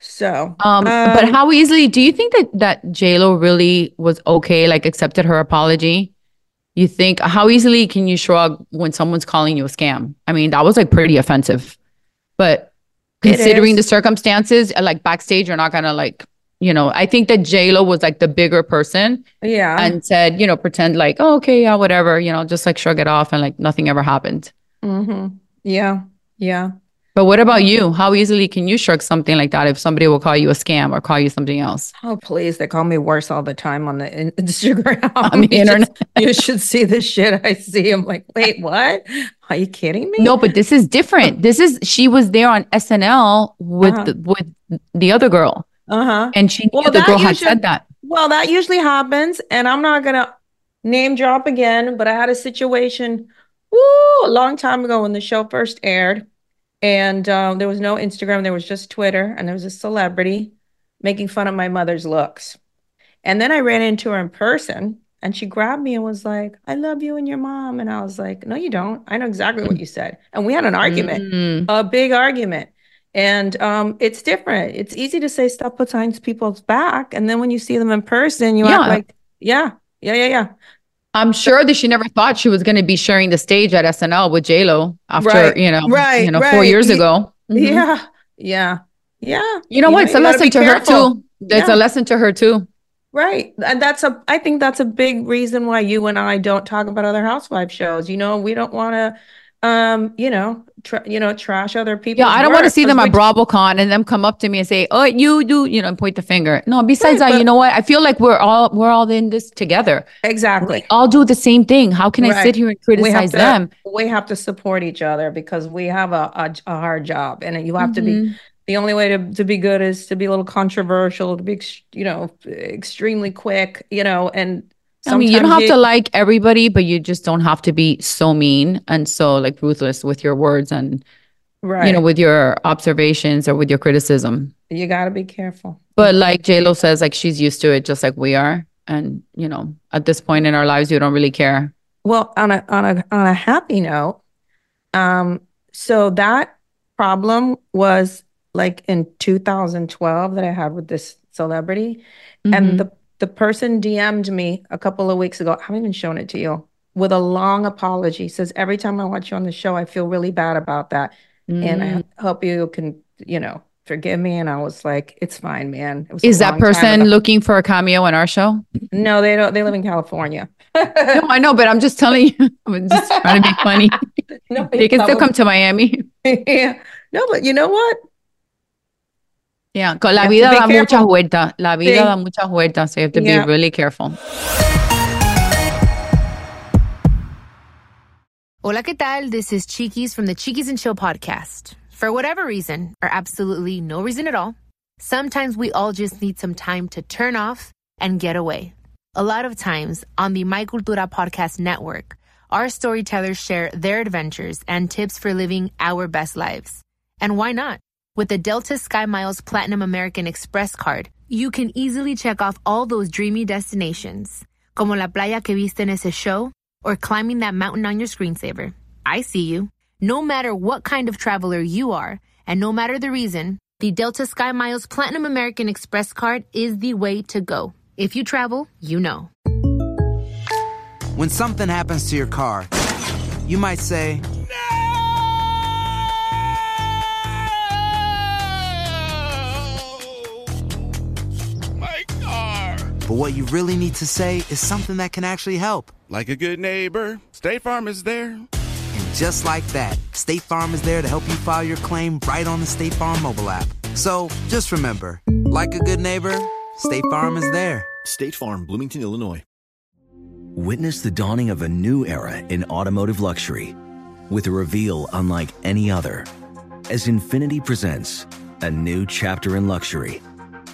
So, Um, but how easily do you think that that J Lo really was okay, like accepted her apology? You think how easily can you shrug when someone's calling you a scam? I mean, that was like pretty offensive. But considering the circumstances, uh, like backstage, you're not gonna like, you know. I think that J Lo was like the bigger person yeah. and said, you know, pretend like, oh, okay, yeah, whatever, you know, just like shrug it off and like nothing ever happened. hmm Yeah. Yeah. But what about you? How easily can you shrug something like that if somebody will call you a scam or call you something else? Oh, please. They call me worse all the time on the in- [LAUGHS] Instagram. On the [LAUGHS] You should- internet. you should see the shit I see. I'm like, wait, what? Are you kidding me? No, but this is different. This is she was there on SNL with Uh-huh. the, with the other girl, Uh-huh. and she knew Well, the girl had usually- said that. Well, that usually happens, and I'm not gonna name drop again, but I had a situation woo, a long time ago when the show first aired, and um, there was no Instagram, there was just Twitter, and there was a celebrity making fun of my mother's looks. And then I ran into her in person, and she grabbed me and was like, I love you and your mom. And I was like, No, you don't. I know exactly what you said. And we had an argument Mm. a big argument. And um, it's different. It's easy to say stuff behind people's back, and then when you see them in person, you Yeah. act like, yeah, yeah, yeah, yeah. I'm sure that she never thought she was going to be sharing the stage at SNL with J Lo after Right, you know, right, you know, four years Ye- ago. Mhm. Yeah, yeah, yeah. You know what? It's a you lesson to her too. It's Yeah. a lesson to her too. Right. And that's a, I think that's a big reason why you and I don't talk about other housewife shows. You know, we don't want to, um, you know, tra- you know, trash other people. Yeah, I don't want to see them at BravoCon and them come up to me and say, "Oh, you do," you know, and point the finger. No, besides Right, that, you know what? I feel like we're all we're all in this together. Exactly. We all do the same thing. How can I sit here and we criticize to, them? We have to support each other because we have a, a, a hard job, and you have to be. Mhm. The only way to, to be good is to be a little controversial, to be, ex- you know, extremely quick, you know, and I mean, you don't have to like everybody, but you just don't have to be so mean and so like ruthless with your words and right. you know with your observations or with your criticism. you got to be careful. But like J Lo says, like she's used to it, just like we are. And you know, at this point in our lives, you don't really care. Well, on a on a on a happy note, um, so that problem was like in 2012 that I had with this celebrity, Mhm. and the the person DM'd me a couple of weeks ago. I haven't even shown it to you with a long apology. Says every time I watch you on the show, I feel really bad about that, and Mm. I hope you can, you know, forgive me. And I was like, it's fine, man. It was Is that person looking for a cameo on our show? No, they don't. They live in California. No, I know, but I'm just telling you. [LAUGHS] I'm just trying to be funny. [LAUGHS] No, they can still come to Miami. [LAUGHS] yeah. No, but you know what? Yeah, con la have to vida be da mucha careful. vuelta. La vida Sí. da mucha vuelta, so you have to Yeah. be really careful. Hola, ¿qué tal? This is Chiquis from the Chiquis and Chill podcast. For whatever reason, or absolutely no reason at all, sometimes we all just need some time to turn off and get away. A lot of times on the My Cultura podcast network, our storytellers share their adventures and tips for living our best lives. And why not? With the Delta SkyMiles Platinum American Express card, you can easily check off all those dreamy destinations, como la playa que viste en ese show, or climbing that mountain on your screensaver. I see you. No matter what kind of traveler you are, and no matter the reason, the Delta SkyMiles Platinum American Express card is the way to go. If you travel, you know. When something happens to your car, you might say, but what you really need to say is something that can actually help. Like a good neighbor, State Farm is there. And just like that, State Farm is there to help you file your claim right on the State Farm mobile app. So just remember, like a good neighbor, State Farm is there. State Farm, Bloomington, Illinois. Witness the dawning of a new era in automotive luxury with a reveal unlike any other as Infiniti presents a new chapter in luxury,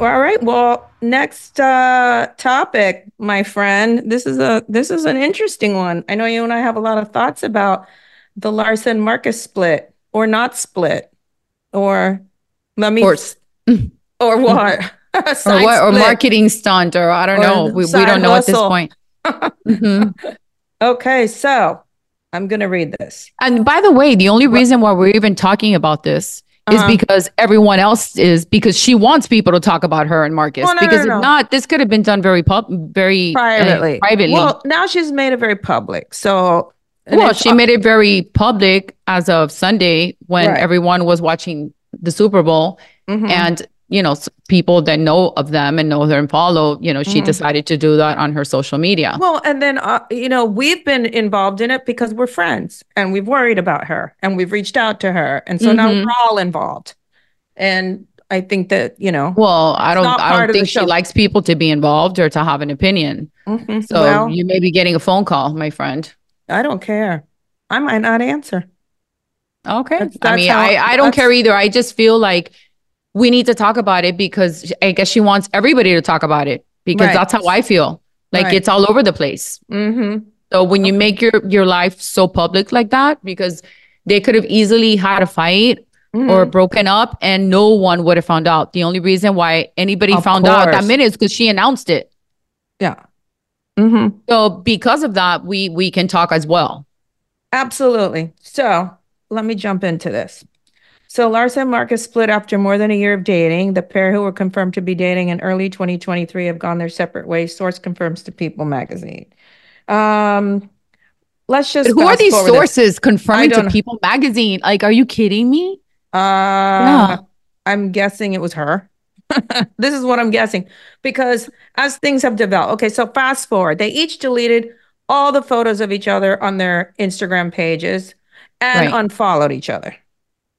All right. Well, next uh, topic, my friend. This is a this is an interesting one. I know you and I have a lot of thoughts about the Larsa Marcus split or not split, or let me Or- [LAUGHS] [LAUGHS] or what? or what or marketing stunt or I don't Or know. We, we don't know at this hustle. point. [LAUGHS] Mhm. Okay, so I'm gonna read this. And by the way, the only reason why we're even talking about this is Uh-huh. because everyone else is because she wants people to talk about her and Marcus. Oh, no, no, because no. if not, this could have been done very pub, very uh, Privately. privately. Well, now she's made it very public. So well, she made it very public as of Sunday when Right. everyone was watching the Super Bowl, Mhm. and you know people that know of them and know her and follow. You know, she Mhm. decided to do that on her social media. Well, and then uh, you know we've been involved in it because we're friends and we've worried about her and we've reached out to her and so now Mhm. we're all involved. And I think that you know. Well, I don't. I don't think she likes people to be involved or to have an opinion. Mhm. So well, you may be getting a phone call, my friend. I don't care. I might not answer. Okay. That's- I mean, how- I, I don't care either. I just feel like we need to talk about it because I guess she wants everybody to talk about it because Right. that's how I feel. Like Right. it's all over the place. Mm-hmm. So when you make your your life so public like that, because they could have easily had a fight Mm-hmm. or broken up and no one would have found out. The only reason why anybody Of found out that course. minute is because she announced it. Yeah. Mm-hmm. So because of that, we we can talk as well. Absolutely. So let me jump into this. So Lars and Marcus split after more than a year of dating. The pair who were confirmed to be dating in early 2023 have gone their separate ways. Source confirms to People magazine. Um, let's just But who are these sources confirming to People magazine? Like, are you kidding me? Uh, I'm guessing it was her. [LAUGHS] this is what I'm guessing because as things have developed, okay, so fast forward, they each deleted all the photos of each other on their Instagram pages and Right. unfollowed each other.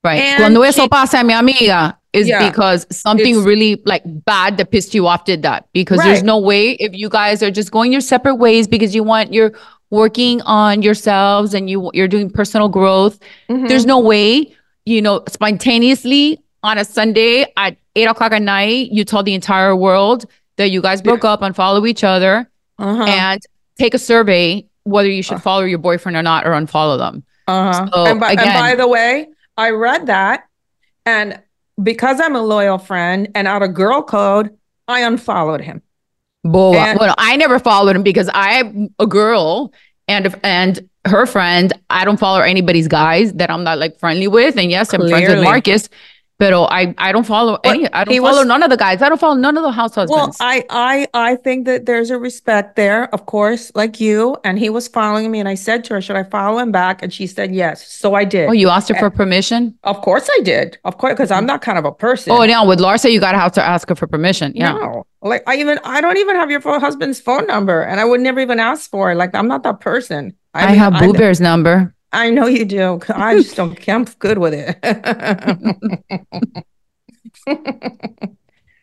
Right. And Cuando eso she- pasa, mi amiga, is Yeah. because something really like bad that pissed you off did that. Because there's no way if you guys are just going your separate ways because you want you're working on yourselves and you you're doing personal growth. Mhm. There's no way, you know, spontaneously on a Sunday at eight o'clock at night, you told the entire world that you guys broke up and follow each other Uh-huh. and take a survey whether you should follow your boyfriend or not or unfollow them. Uh-huh. So, and, by, and by the way, I read that, and because I'm a loyal friend and out of girl code, I unfollowed him. Boa. And- well, I never followed him because I'm a girl and and her friend. I don't follow anybody's guys that I'm not like friendly with. And yes, I'm friends with Marcus, but I I don't follow any. I don't follow was- none of the guys. I don't follow none of the house husbands. Well. I I I think that there's a respect there, of course, like you. And he was following me, and I said to her, "Should I follow him back?" And she said yes. So I did. oh, you asked her for permission? Of course I did. Of course, because I'm not kind of a person. Oh, yeah. With Larsa, you gotta have to ask her for permission. Yeah. No, like I even I don't even have your husband's phone number, and I would never even ask for it. Like I'm not that person. I, mean, have Boo Bear's number. I know you do. I just don't. [LAUGHS] I'm good with it.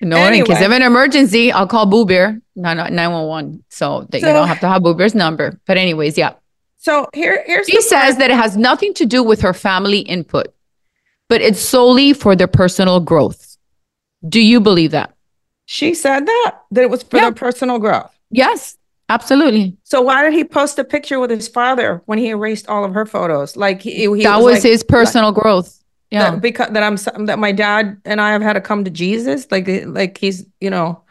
No, in case Anyway. of an emergency, I'll call Boo Bear 911. So that you don't have to have Boo Bear's number. But anyways, yeah. so here here's She says part- that it has nothing to do with her family input, but it's solely for their personal growth. Do you believe that? she said that that it was for Yeah. their personal growth. Yes, absolutely. So why did he post a picture with his father when he erased all of her photos? Like he, he that was like- his personal growth. Yeah. that, because that I'm that my dad and I have had to come to Jesus. Like like he's you know,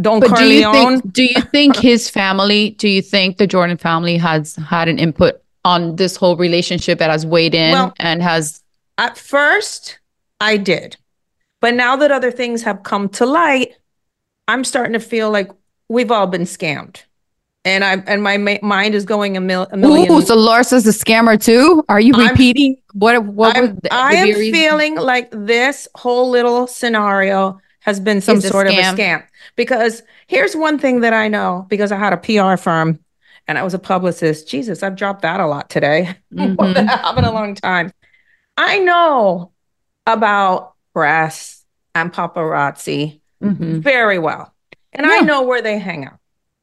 Don but do you think do you [LAUGHS] think his family, do you think the Jordan family has had an input on this whole relationship that has weighed in Well- and has At first, I did. But now that other things have come to light, I'm starting to feel like we've all been scammed. And I and my ma- mind is going a, mil- a million. Ooh, so Larsa's a scammer too? Are you I'm- repeating what what was I'm, the, I am feeling like this whole little scenario has been some a sort of a scam. Because here's one thing that I know because I had a PR firm and I was a publicist. Jesus, I've dropped that a lot today. Mhm. that happened a long time. I know about press and paparazzi Mhm. very well. And I know where they hang out.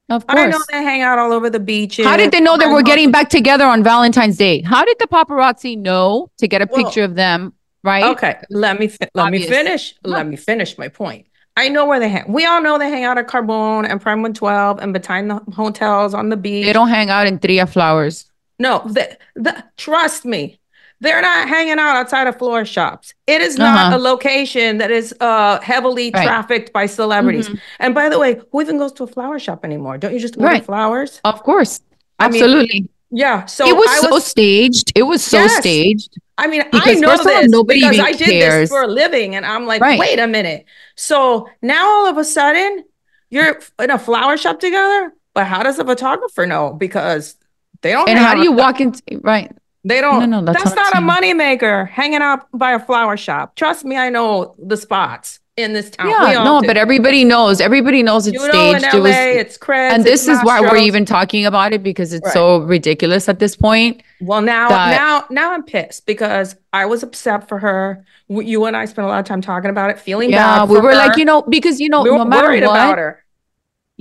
Of course. I know they hang out all over the beaches. How did they know they were getting back together on Valentine's Day? How did the paparazzi know to get a Well, picture of them? Right? Okay, let me fi- let Obvious. me finish. Let me finish my point. I know where they hang. We all know they hang out at Carbone and Prime 112 and behind the hotels on the beach. They don't hang out in Tria Flowers. No, the, the, trust me, they're not hanging out outside of floor shops. It is not Uh-huh. a location that is uh, heavily Right. trafficked by celebrities. Mhm. And by the way, who even goes to a flower shop anymore? Don't you just order Right. flowers? Of course. I mean, Absolutely. Yeah. So it was I so staged. It was so Yes. staged. I mean, I Because know first of all, nobody because I did cares. this for a living, and I'm like, Right. wait a minute. So now all of a sudden, you're in a flower shop together, but how does a photographer know? Because they don't. And how do you walk into right? They don't. No, no, that's that's, not a moneymaker. Hanging out by a flower shop. Trust me, I know the spots in this town. Yeah, no, do. but everybody knows. Everybody knows it's you know, in staged. LA, it was, it's creds. and this it's is why we're even talking about it because it's Right. so ridiculous at this point. Well, now, now, now I'm pissed because I was upset for her. You and I spent a lot of time talking about it, feeling Yeah, bad. we for were like, you know, because you know, we were no matter worried what, about her.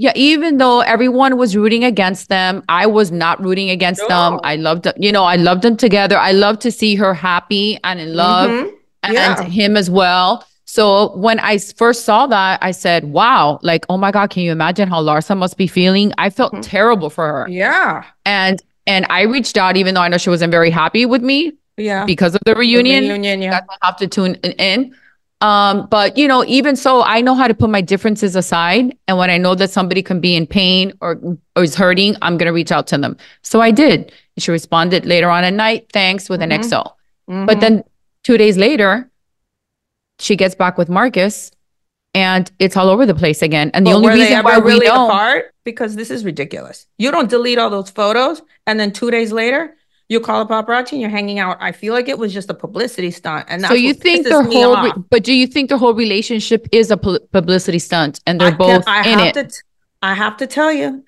Yeah, even though everyone was rooting against them, I was not rooting against them. I loved, them, you know, I loved them together. I love to see her happy and in love, Mhm. and him as well. So when I first saw that, I said, "Wow! Like, oh my God, can you imagine how Larsa must be feeling?" I felt Mhm. terrible for her, Yeah, and and I reached out, even though I know she wasn't very happy with me yeah. because of the reunion. reunion, You yeah. will have to tune in. Um, but you know, even so, I know how to put my differences aside. And when I know that somebody can be in pain or, or is hurting, I'm gonna reach out to them. So I did. She responded later on at night, thanks with an Mhm. XO. Mhm. But then two days later, she gets back with Marcus and it's all over the place again. And the But only reason why we really know apart? Because this is ridiculous. You don't delete all those photos, and then two days later, you call a paparazzi and you're hanging out. I feel like it was just a publicity stunt, and that's so you think the whole, re- but do you think the whole relationship is a pu- publicity stunt and they're I can- both I in have it? T- I have to tell you,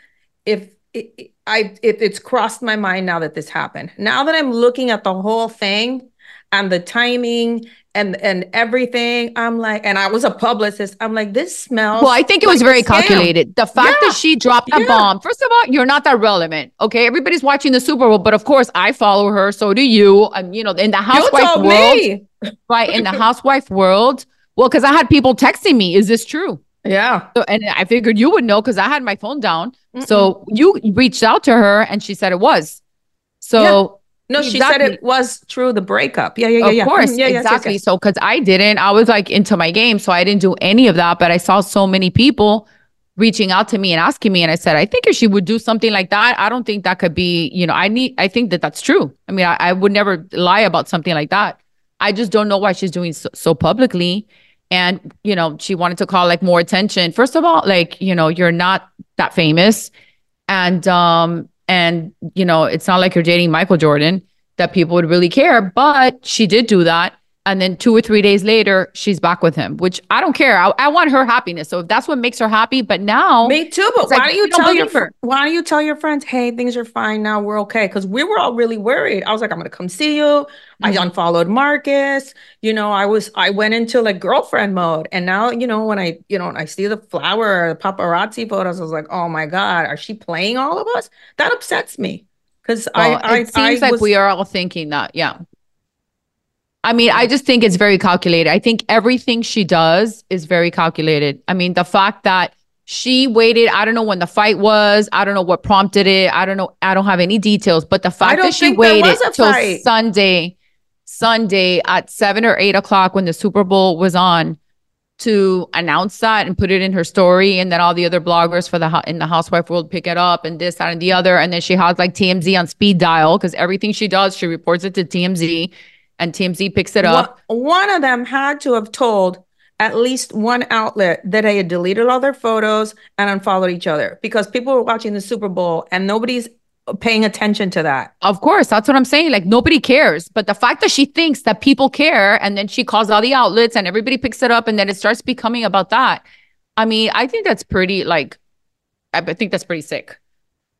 if it, it- I, it, it's crossed my mind now that this happened. Now that I'm looking at the whole thing and the timing and and everything, I'm like, and I was a publicist. I'm like, this smells. Well, I think it was like very calculated. The fact Yeah, that she dropped that yeah. bomb, first of all, you're not that relevant. Okay. Everybody's watching the Super Bowl, but of course, I follow her. So do you. And, you know, in the housewife world, me. [LAUGHS] right? In the housewife world, well, because I had people texting me, is this true? Yeah. So, and I figured you would know because I had my phone down. So you reached out to her and she said it was. So, No, she said it was true. The breakup. Yeah, yeah, yeah. of yeah. course, Mhm, yeah, yes, yes, exactly. yes. So, because I didn't, I was like into my game, so I didn't do any of that. But I saw so many people reaching out to me and asking me, and I said, I think if she would do something like that, I don't think that could be, you know, I need, I think that that's true. I mean, I, I would never lie about something like that. I just don't know why she's doing so, so publicly. And, you know, she wanted to call like more attention. First of all, like, you know, you're not that famous. And, um, and, you know, it's not like you're dating Michael Jordan that people would really care, but she did do that. And then two or three days later, she's back with him, which I don't care. I, I want her happiness. So if that's what makes her happy, but now Me too. But why like, don't you tell your fr- why don't you tell your friends, hey, things are fine now, we're okay? Because we were all really worried. I was like, I'm gonna come see you. I Mm-hmm. unfollowed Marcus. You know, I was I went into like girlfriend mode. And now, you know, when I, you know, I see the flower or the paparazzi photos, I was like, oh my God, are she playing all of us? That upsets me. Because Well, I, I it seems I like was, we are all thinking that. Yeah. I mean, I just think it's very calculated. I think everything she does is very calculated. I mean, the fact that she waited, I don't know when the fight was, I don't know what prompted it. I don't know, I don't have any details, but the fact that she waited till fight. Sunday, Sunday at seven or eight o'clock when the Super Bowl was on to announce that and put it in her story, and then all the other bloggers for the in the housewife world pick it up and this, that, and the other, and then she has like TMZ on speed dial because everything she does, she reports it to TMZ, and TMZ picks it up. One, of them had to have told at least one outlet that they had deleted all their photos and unfollowed each other because people were watching the Super Bowl and nobody's paying attention to that. Of course, that's what I'm saying. Like nobody cares, but the fact that she thinks that people care, and then she calls all the outlets, and everybody picks it up, and then it starts becoming about that. I mean, I think that's pretty like, I think that's pretty sick.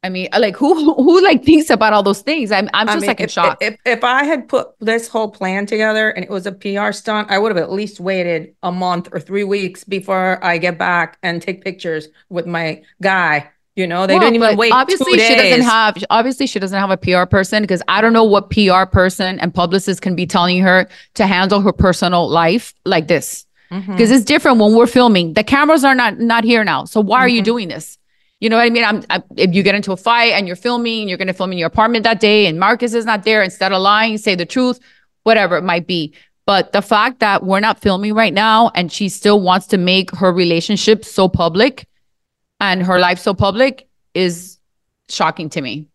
I mean, like who who like thinks about all those things? I'm I'm I just mean, like in if, shock. If, if I had put this whole plan together and it was a PR stunt, I would have at least waited a month or three weeks before I get back and take pictures with my guy. You know, they Well, didn't even wait. Obviously, she doesn't have. Obviously, she doesn't have a PR person because I don't know what PR person and publicist can be telling her to handle her personal life like this. Mm-hmm. Because it's different when we're filming. The cameras are not not here now. So why are you Mhm. doing this? You know what I mean? I'm, I, if you get into a fight and you're filming, you're going to film in your apartment that day, and Marcus is not there. Instead of lying, say the truth, whatever it might be. But the fact that we're not filming right now, and she still wants to make her relationship so public, and her life so public, is shocking to me.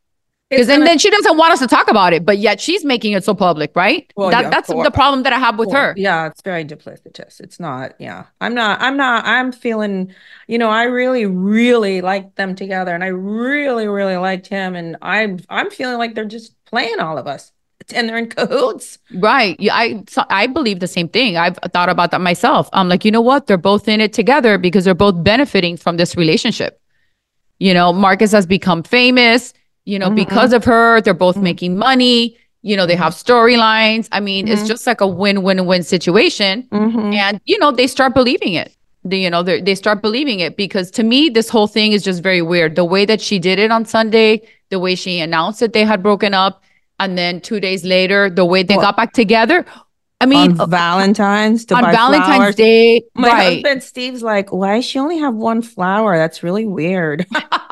It's Because then, then she doesn't want us to talk about it, but yet she's making it so public, right? Well, that, yeah, of that's the problem that I have with Well, her. Yeah, it's very duplicitous. It's not, yeah. I'm not, I'm not, I'm feeling, you know, I really, really liked them together and I really, really liked him. And I'm I'm feeling like they're just playing all of us. And they're in cahoots. Right. Yeah, I so I believe the same thing. I've thought about that myself. I'm like, you know what? They're both in it together because they're both benefiting from this relationship. You know, Marcus has become famous, you know, Mhm. because of her. They're both making money. You know, they have storylines. I mean, it's Mhm. just like a win-win-win situation. Mhm. And, you know, they start believing it. They, you know, they they start believing it because to me, this whole thing is just very weird. The way that she did it on Sunday, the way she announced that they had broken up, and then two days later, the way they Well, got back together. I mean, on Valentine's to on Valentine's flowers. Day, My right? husband Steve's like, why does she only have one flower? That's really weird. [LAUGHS]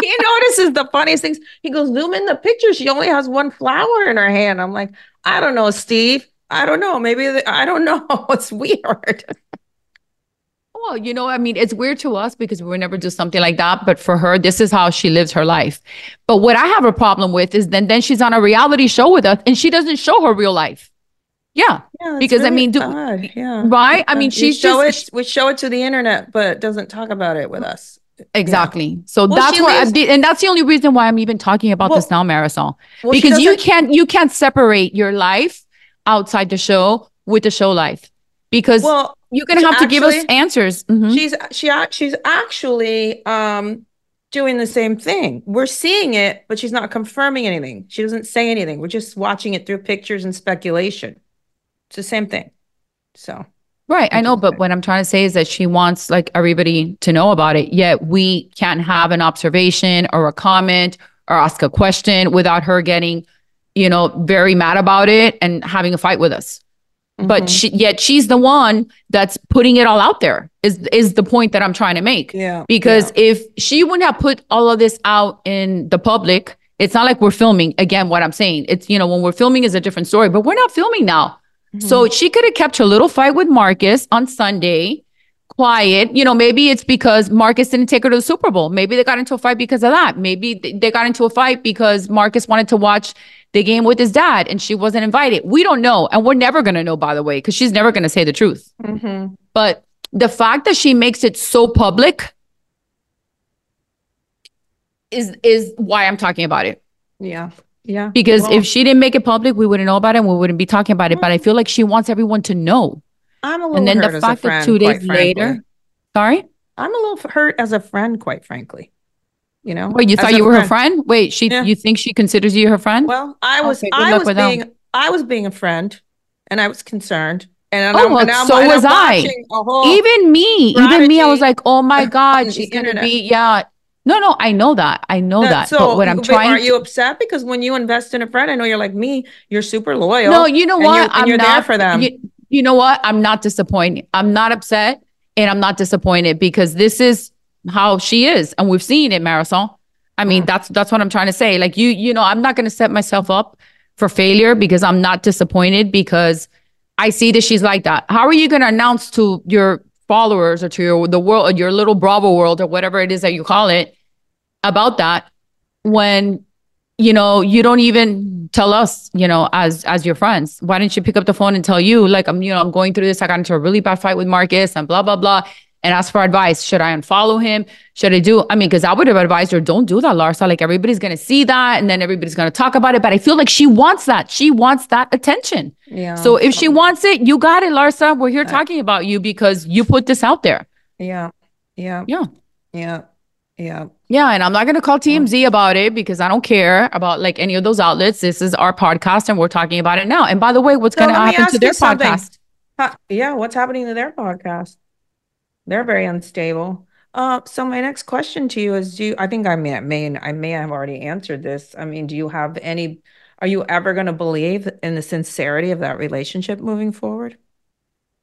he notices the funniest things. He goes, zoom in the picture. She only has one flower in her hand. I'm like, I don't know, Steve. I don't know. Maybe the, I don't know. [LAUGHS] It's weird. Well, you know, I mean, it's weird to us because we would never do something like that. But for her, this is how she lives her life. But what I have a problem with is then then she's on a reality show with us and she doesn't show her real life. Yeah. Yeah, Because, I mean, do- yeah, right? I mean, we she's show just- it. We show it to the internet, but doesn't talk about it with mm. us. Exactly. So Well, that's why, lives- and that's the only reason why I'm even talking about this now, Marysol, well, because you can't you can't separate your life outside the show with the show life, because Well, you're gonna have to give us actually, answers. Mhm. She's she she's actually um doing the same thing. We're seeing it, but she's not confirming anything. She doesn't say anything. We're just watching it through pictures and speculation. It's the same thing. So Right, I know, but what I'm trying to say is that she wants like everybody to know about it. Yet we can't have an observation or a comment or ask a question without her getting, you know, very mad about it and having a fight with us. But Mhm. she, yet she's the one that's putting it all out there. Is is the point that I'm trying to make? Yeah, Because if she wouldn't have put all of this out in the public, it's not like we're filming. Again, what I'm saying, it's you know when we're filming is a different story, but we're not filming now. So Mm-hmm. she could have kept her little fight with Marcus on Sunday, quiet. You know, maybe it's because Marcus didn't take her to the Super Bowl. Maybe they got into a fight because of that. Maybe they got into a fight because Marcus wanted to watch the game with his dad and she wasn't invited. We don't know. And we're never going to know, by the way, because she's never going to say the truth. Mhm. But the fact that she makes it so public is is why I'm talking about it. yeah, yeah. Because Well, if she didn't make it public, we wouldn't know about it and we wouldn't be talking about it. But I mm-hmm. feel like she wants everyone to know. I'm a little And then hurt the as a fact that two days frankly. later, sorry? I'm a little hurt as a friend, quite frankly. You know, Wait, you thought you were her friend? Wait, she Yeah. you think she considers you her friend? Well, I was Okay, I was with them. being I was being a friend, and I was concerned. And Oh, I'm, well, and I'm- so was I. watching a whole even me, even me, I was like, oh my [LAUGHS] God, she's gonna internet. be, yeah. No, no, I know that. I know that. So, but what I'm trying are to you upset because when you invest in a friend, I know you're like me, you're super loyal. No, you know and what? You're, and I'm you're not there for them. You, you know what? I'm not disappointed. I'm not upset and I'm not disappointed because this is how she is. And we've seen it, Marysol. I Mm-hmm. mean, that's that's what I'm trying to say. Like you, you know, I'm not gonna set myself up for failure because I'm not disappointed because I see that she's like that. How are you gonna announce to your followers or to your the world, your little Bravo world or whatever it is that you call it about that when you know you don't even tell us you know as as your friends. Why didn't you pick up the phone and tell you like i'm you know i'm going through this. I got into a really bad fight with marcus and blah blah blah. And ask for advice. Should i unfollow him? Should i do i mean because i would have advised her don't do that larsa. Like everybody's gonna see that and then everybody's gonna talk about it. But i feel like she wants that. She wants that attention. Yeah. so if she wants it you got it larsa. We're here talking about you because you put this out there. Yeah, yeah, yeah. Yeah, Yeah. Yeah, and I'm not going to call TMZ about it because I don't care about like any of those outlets. This is our podcast and we're talking about it now. And by the way, what's So going to happen to their podcast? Huh, yeah, what's happening to their podcast? They're very unstable. Uh, so my next question to you is, do you, I think I may, I may, I may have already answered this. I mean, do you have any, are you ever going to believe in the sincerity of that relationship moving forward?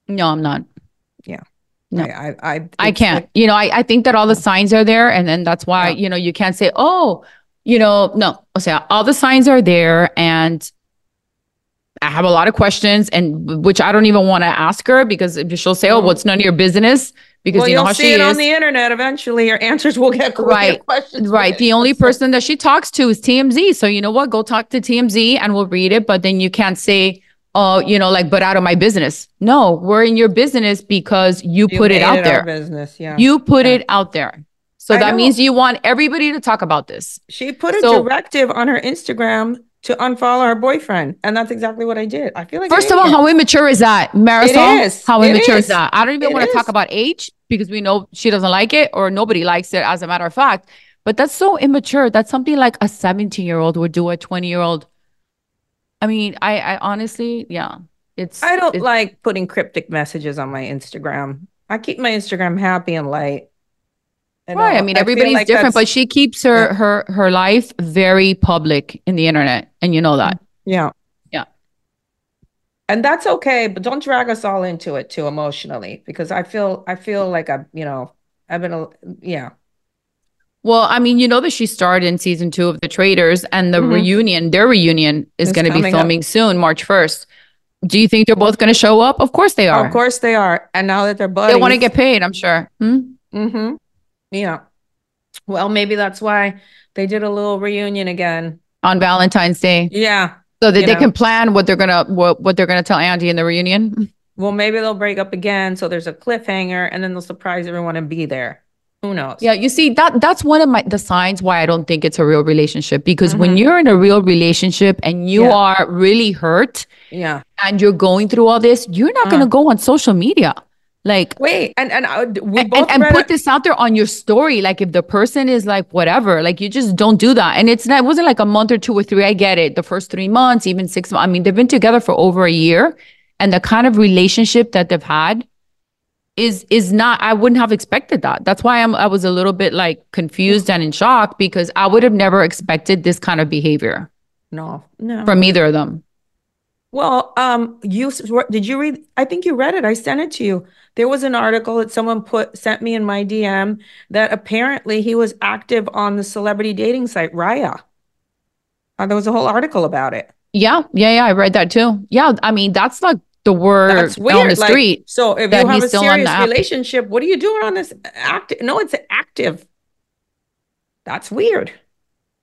No, I'm not. Yeah. No. I, I, I, I can't. like- You know, I, I think that all the signs are there. And then that's why, Yeah. you know, you can't say, oh, you know, no, I'll say all the signs are there. And I have a lot of questions and which I don't even want to ask her because she'll say, oh, well, it's none of your business because well, you know you'll how see she it is. on the internet eventually. Your answers will get right questions. right the only person that she talks to is tmz so you know what go talk to tmz and we'll read it but then you can't say oh you know like but out of my business no we're in your business because you, You put it out our there business. Yeah. you put it out there so I that know. means you want everybody to talk about this She put a So- directive on her Instagram to unfollow her boyfriend, and that's exactly what I did. I feel like First of all, how immature is that, Marysol? is. How It immature is. is. that? I don't even want to talk about age because we know she doesn't like it or nobody likes it, as a matter of fact. But that's so immature. That's something like a 17 year old would do, a 20 year old. I mean, I, I honestly, yeah, it's. I don't it's- like putting cryptic messages on my Instagram. I keep my Instagram happy and light. And, Right. uh, I mean, everybody's like different, but she keeps her her her life very public in the internet, and you know that. yeah, Yeah. and that's okay. But don't drag us all into it too emotionally, because I feel I feel like I, you know, I've been, a, yeah, Well, I mean, you know that she starred in season two of The Traitors, and the Mhm. reunion, their reunion, is going to be coming up. filming soon, March first. Do you think they're both going to show up? Of course they are. of course they are. And now that they're buddies, They want to get paid, I'm sure. Hmm? Mm-hmm. Yeah. Well, maybe that's why they did a little reunion again. On Valentine's Day, Yeah. so that they know. can plan what they're gonna what, what they're gonna tell Andy in the reunion. Well, maybe they'll break up again, so there's a cliffhanger, and then they'll surprise everyone and be there. Who knows? Yeah, you see that that's one of my the signs why I don't think it's a real relationship because when Mhm. you're in a real relationship and you Yeah. are really hurt Yeah. and you're going through all this, you're not gonna Uh. go on social media. Like Wait, and and I, we and, both and read put it- this out there on your story. Like if the person is like whatever, like you just don't do that. And it's not it wasn't like a month or two or three. I get it. The first three months, even six months. I mean, they've been together for over a year, and the kind of relationship that they've had is is not. I wouldn't have expected that. That's why I'm. I was a little bit like confused and in shock because I would have never expected this kind of behavior No, no. from either of them. Well, um, you did you read? I think you read it. I sent it to you. There was an article that someone put sent me in my DM that apparently he was active on the celebrity dating site Raya. Uh, there was a whole article about it. Yeah, yeah, yeah. I read that too. Yeah, I mean that's like the word That's on weird. the Like, street. so if you have a on serious relationship, what are you doing on this active? No, it's active. That's weird.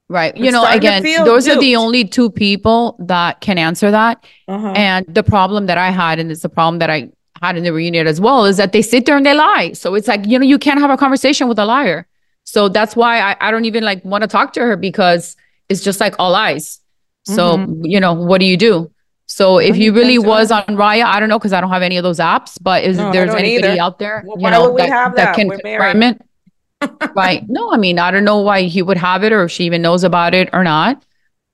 Right. You know, again, those are the only two people that can answer that. Uh-huh. And the problem that I had, and it's the problem that I had in the reunion as well, is that they sit there and they lie. So it's like, you know, you can't have a conversation with a liar. So that's why I, I don't even like want to talk to her because it's just like all lies. So, Mhm. you know, what do you do? So if he you really was on Raya, I don't know because I don't have any of those apps, but is No, there's anybody either. out there, Well, you know, that, have that that? can confirm it? right. No, I mean, I don't know why he would have it or if she even knows about it or not.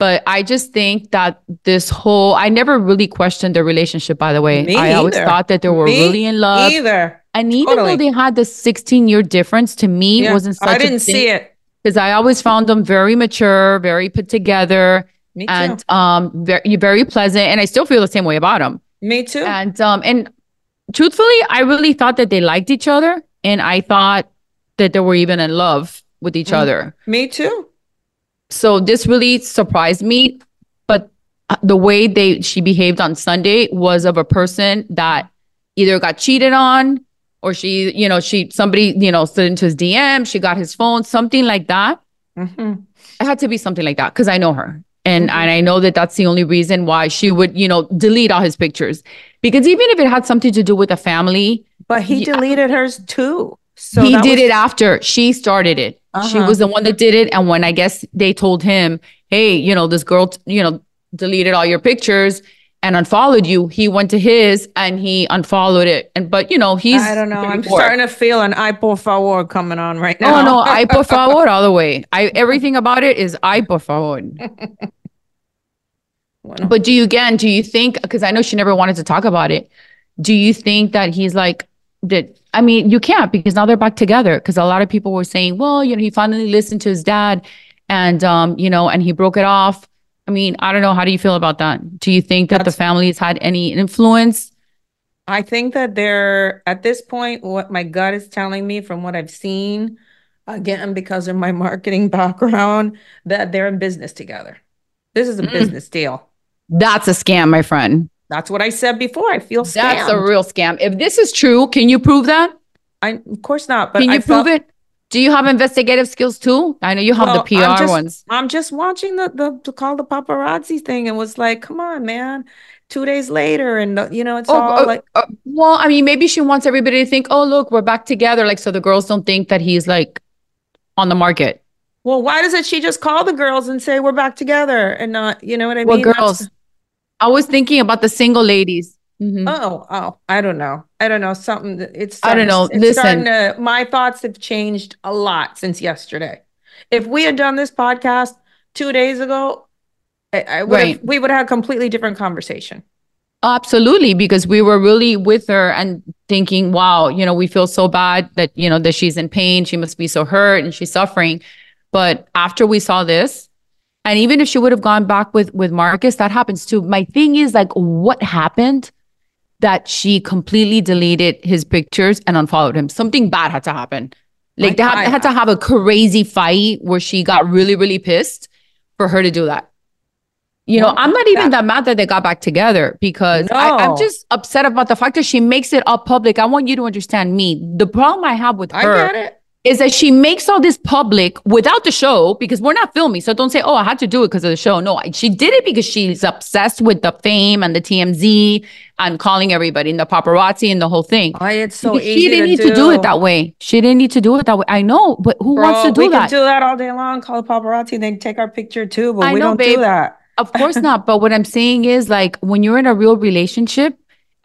But I just think that this whole, I never really questioned their relationship, by the way. Me I always thought that they were Me really in love. Either. And even Totally. though they had the 16 year difference, to me, Yeah, wasn't such I didn't see it. Because I always found them very mature, very put together, Me too. and um, very, very pleasant. And I still feel the same way about him. Me too. And um, and truthfully, I really thought that they liked each other, and I thought that they were even in love with each Mm. other. Me too. So this really surprised me. But uh, the way they she behaved on Sunday was of a person that either got cheated on or she, you know, she somebody, you know, slid into his DM, she got his phone, something like that. hmm It had to be something like that because I know her. And, Mhm. and I know that that's the only reason why she would, you know, delete all his pictures. Because even if it had something to do with a family, But he Yeah. deleted hers too. So he did was- it after she started it. She Uh-huh. was the one that did it. And when I guess they told him, hey, you know, this girl, you know, deleted all your pictures, and unfollowed you, he went to his and he unfollowed it. And but you know, he's I don't know. I'm poor. starting to feel an Ay por favor coming on right now. Oh no, I por [LAUGHS] favor all the way. I everything about it is Ay por favor. But do you again, do you think because I know she never wanted to talk about it, do you think that he's like that I mean, you can't because now they're back together because a lot of people were saying, well, you know, he finally listened to his dad and um, you know, and he broke it off. I mean, I don't know. How do you feel about that? Do you think that the family has had any influence? I think that they're at this point, what my gut is telling me from what I've seen, again, because of my [LAUGHS] marketing background, that they're in business together. This is a Mm. business deal. That's a scam, my friend. That's what I said before. I feel scammed. That's a real scam. If this is true, can you prove that? I of course not, but Can I you felt- prove it? Do you have investigative skills too? I know you have Well, the PR I'm just, ones. I'm just watching the the to call the paparazzi thing and was like, come on, man. Two days later, and you know, it's Oh, all uh, like uh, well, I mean, maybe she wants everybody to think, oh, look, we're back together. Like, so the girls don't think that he's like on the market. Well, why doesn't she just call the girls and say we're back together and not, you know what I Well, mean? That's- girls, I was thinking about the single ladies. Mhm. Oh, oh, I don't know. I don't know. Something that- it's I don't know. Listen. starting to, my thoughts have changed a lot since yesterday. If we had done this podcast two days ago, I, I would Right. have, we would have a completely different conversation. Absolutely, because we were really with her and thinking, wow, you know, we feel so bad that, you know, that she's in pain. She must be so hurt and she's suffering. But after we saw this, and even if she would have gone back with with Marcus, that happens too. My thing is like, what happened that she completely deleted his pictures and unfollowed him? Something bad had to happen. Like they had, had to have a crazy fight where she got really, really pissed for her to do that. You know, Well, I'm not even that mad that they got back together because I, I'm just upset about the fact that she makes it all public. I want you to understand me. The problem I have with her. Is that she makes all this public without the show because we're not filming. So don't say, oh, I had to do it because of the show. No, she did it because she's obsessed with the fame and the TMZ and calling everybody and the paparazzi and the whole thing. I, it's so Because easy she didn't to need to do it that way. She didn't need to do it that way. I know, but who wants to Bro, do we that? can do that all day long. Call the paparazzi and then take our picture too, but I we know, don't babe. do that. Of course not. But what I'm saying is like when you're in a real relationship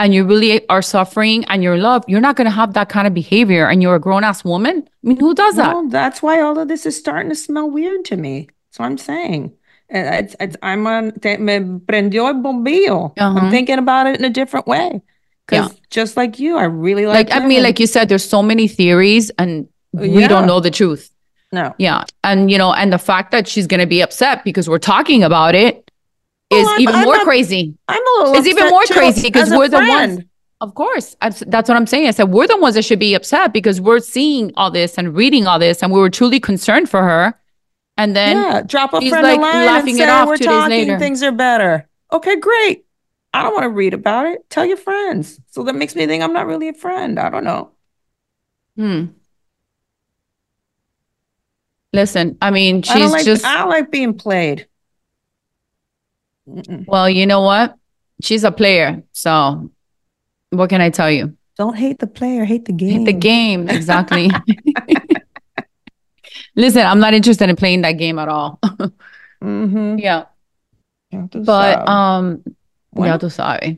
and you really are suffering and you're in love, you're not going to have that kind of behavior and you're a grown ass woman. I mean, who does that? Well, that's why all of this is starting to smell weird to me. That's what I'm saying. It's, it's, I'm on, te, me prendió el bombillo. Uh-huh. I'm thinking about it in a different way. Because Yeah. just like you, I really like, Like, I mean, like you said, there's so many theories and we Yeah. don't know the truth. no. Yeah. And, you know, and the fact that she's going to be upset because we're talking about it is Well, even I'm more a- crazy. I'm a little It's even more too, crazy because we're the ones. Of course. That's, that's what I'm saying. I said, we're the ones that should be upset because we're seeing all this and reading all this and we were truly concerned for her. And then yeah, drop a friend like, a line laughing and it say off we're two days talking, later. things are better. Okay, great. I don't want to read about it. Tell your friends. So that makes me think I'm not really a friend. I don't know. Hmm. Listen, I mean, I she's don't like just I don't like being played. Mm-mm. well, you know what? She's a player. So what can I tell you? Don't hate the player, hate the game. Hit the game. Exactly. [LAUGHS] [LAUGHS] Listen, I'm not interested in playing that game at all. [LAUGHS] Mm-hmm. yeah. But um Bueno. ya tú sabes.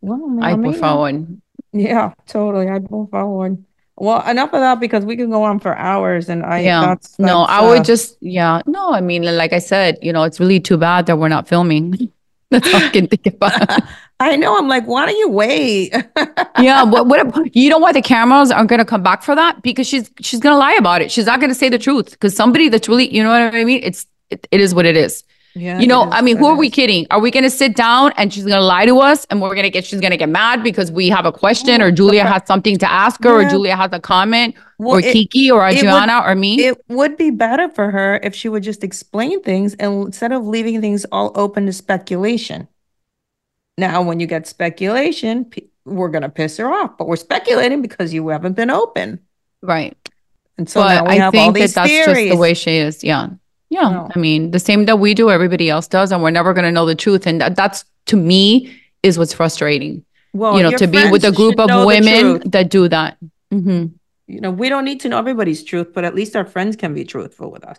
Well, mi Ay, por amiga. favor. Yeah, totally. I'd move forward. Well, enough of that because we can go on for hours and I yeah. that's, no, that's, I would uh, just yeah. No, I mean, like I said, you know, it's really too bad that we're not filming. [LAUGHS] That's all I can think about. [LAUGHS] I know. I'm like, why don't you wait? [LAUGHS] yeah, what what you know why the cameras aren't gonna come back for that? Because she's she's gonna lie about it. She's not gonna say the truth. Because somebody that's really, you know what I mean? It's it, it is what it is. Yeah, you know, I mean, who are we kidding? Are we gonna sit down and she's gonna lie to us and we're gonna get she's gonna get mad because we have a question or Julia has something to ask her or Julia has a comment Well, or it- Kiki or would- Adriana or me? It would be better for her if she would just explain things and instead of leaving things all open to speculation. Now, when you get speculation, we're going to piss her off, but we're speculating because you haven't been open. right. And so but now we I have all think that these that's just the way she is. Yeah. Yeah. No. I mean, the same that we do, everybody else does, and we're never going to know the truth. And that, that's to me is what's frustrating. Well, you know, to be with a group of women that do that. hmm You know, we don't need to know everybody's truth, but at least our friends can be truthful with us.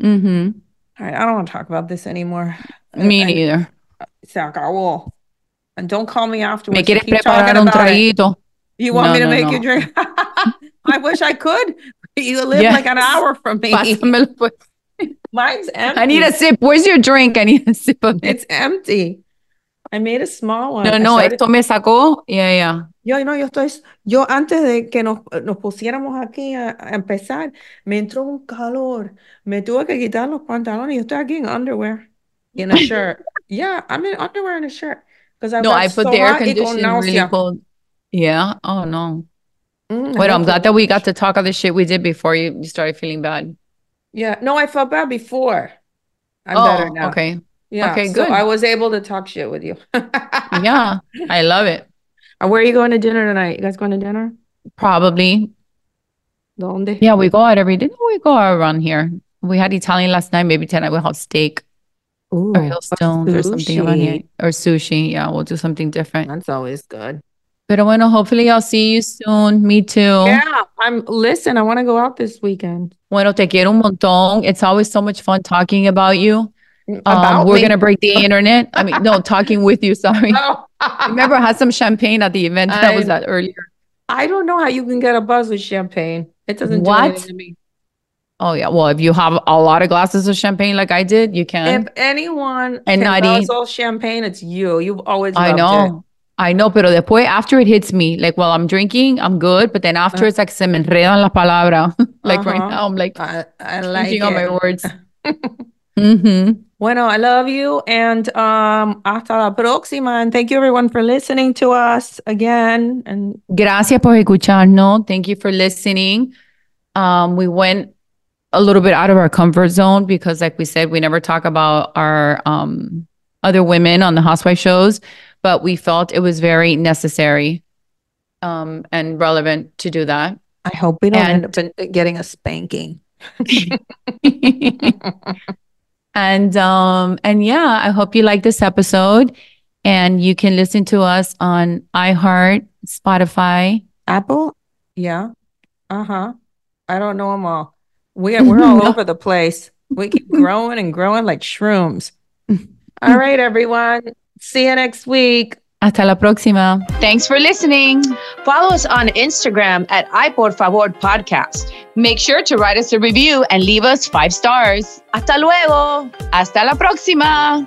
hmm All right, I don't want to talk about this anymore. Me I- neither. se acabó. And don't call me afterwards. Me quieres preparar un traguito. You want No, me to no, make you drink? [LAUGHS] I wish I could. You live like an hour from me. [LAUGHS] Mine's empty. I need a sip. Where's your drink? I need a sip of it. It's empty. I made a small one. No, no, started- esto me sacó. Yeah, yeah. Yo, no, yo estoy, yo antes de que nos, nos pusiéramos aquí a, a empezar, me entró un calor. Me tuve que quitar los pantalones. Yo estoy aquí en underwear, in a [LAUGHS] shirt. Yeah, I'm in underwear and a shirt. Because I No, I put so the air conditioning really cold. Yeah. Oh no. Mm, had I'm glad that we got to talk of the shit we did before you, you started feeling bad. Yeah, no, I felt bad before. I'm oh, better now. okay. Yeah, Okay, so good. I was able to talk shit with you. [LAUGHS] Yeah, I love it. And where are you going to dinner tonight? You guys going to dinner? Probably. ¿Dónde? Yeah, we go out every day. We go out around here. We had Italian last night. Maybe tonight we'll have steak Ooh, or Hillstones or something around here. Or sushi. Yeah, we'll do something different. That's always good. Pero bueno, hopefully I'll see you soon. Me too. Yeah, I'm listen, I want to go out this weekend. Bueno, te quiero un montón. It's always so much fun talking about you. Um, About we're me? gonna break the [LAUGHS] internet. I mean, no, talking with you. [LAUGHS] Sorry. Oh. Remember, I had some champagne at the event that I was at earlier. I don't know how you can get a buzz with champagne. It doesn't What? do anything to me. Oh yeah. Well, if you have a lot of glasses of champagne like I did, you can. If anyone And can not buzz eat. all champagne, it's you. You've always I know. I know, pero después after it hits me, like while I'm drinking, I'm good, but then after Uh. it's like se me enredan las palabras. [LAUGHS] like right Uh-huh. now, I'm like it. I, I like on my it. words. [LAUGHS] hmm Bueno, I love you and um hasta la próxima and thank you everyone for listening to us again and Gracias por escucharnos. Thank you for listening. Um, we went a little bit out of our comfort zone because, like we said, we never talk about our um, other women on the housewife shows, but we felt it was very necessary um, and relevant to do that. I hope we don't And- end up getting a spanking. [LAUGHS] [LAUGHS] and um, and yeah, I hope you like this episode, and you can listen to us on iHeart, Spotify, Apple? Yeah. Uh-huh. I don't know them all. We're we're [LAUGHS] all over the place. We keep growing and growing like shrooms. All right, everyone. See you next week. Hasta la próxima. Thanks for listening. Follow us on Instagram at iPorFavor Podcast. Make sure to write us a review and leave us five stars. Hasta luego. Hasta la próxima.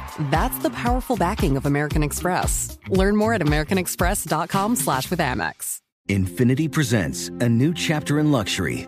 That's the powerful backing of American Express. Learn more at americanexpress.com slash with Amex. Infiniti presents a new chapter in luxury,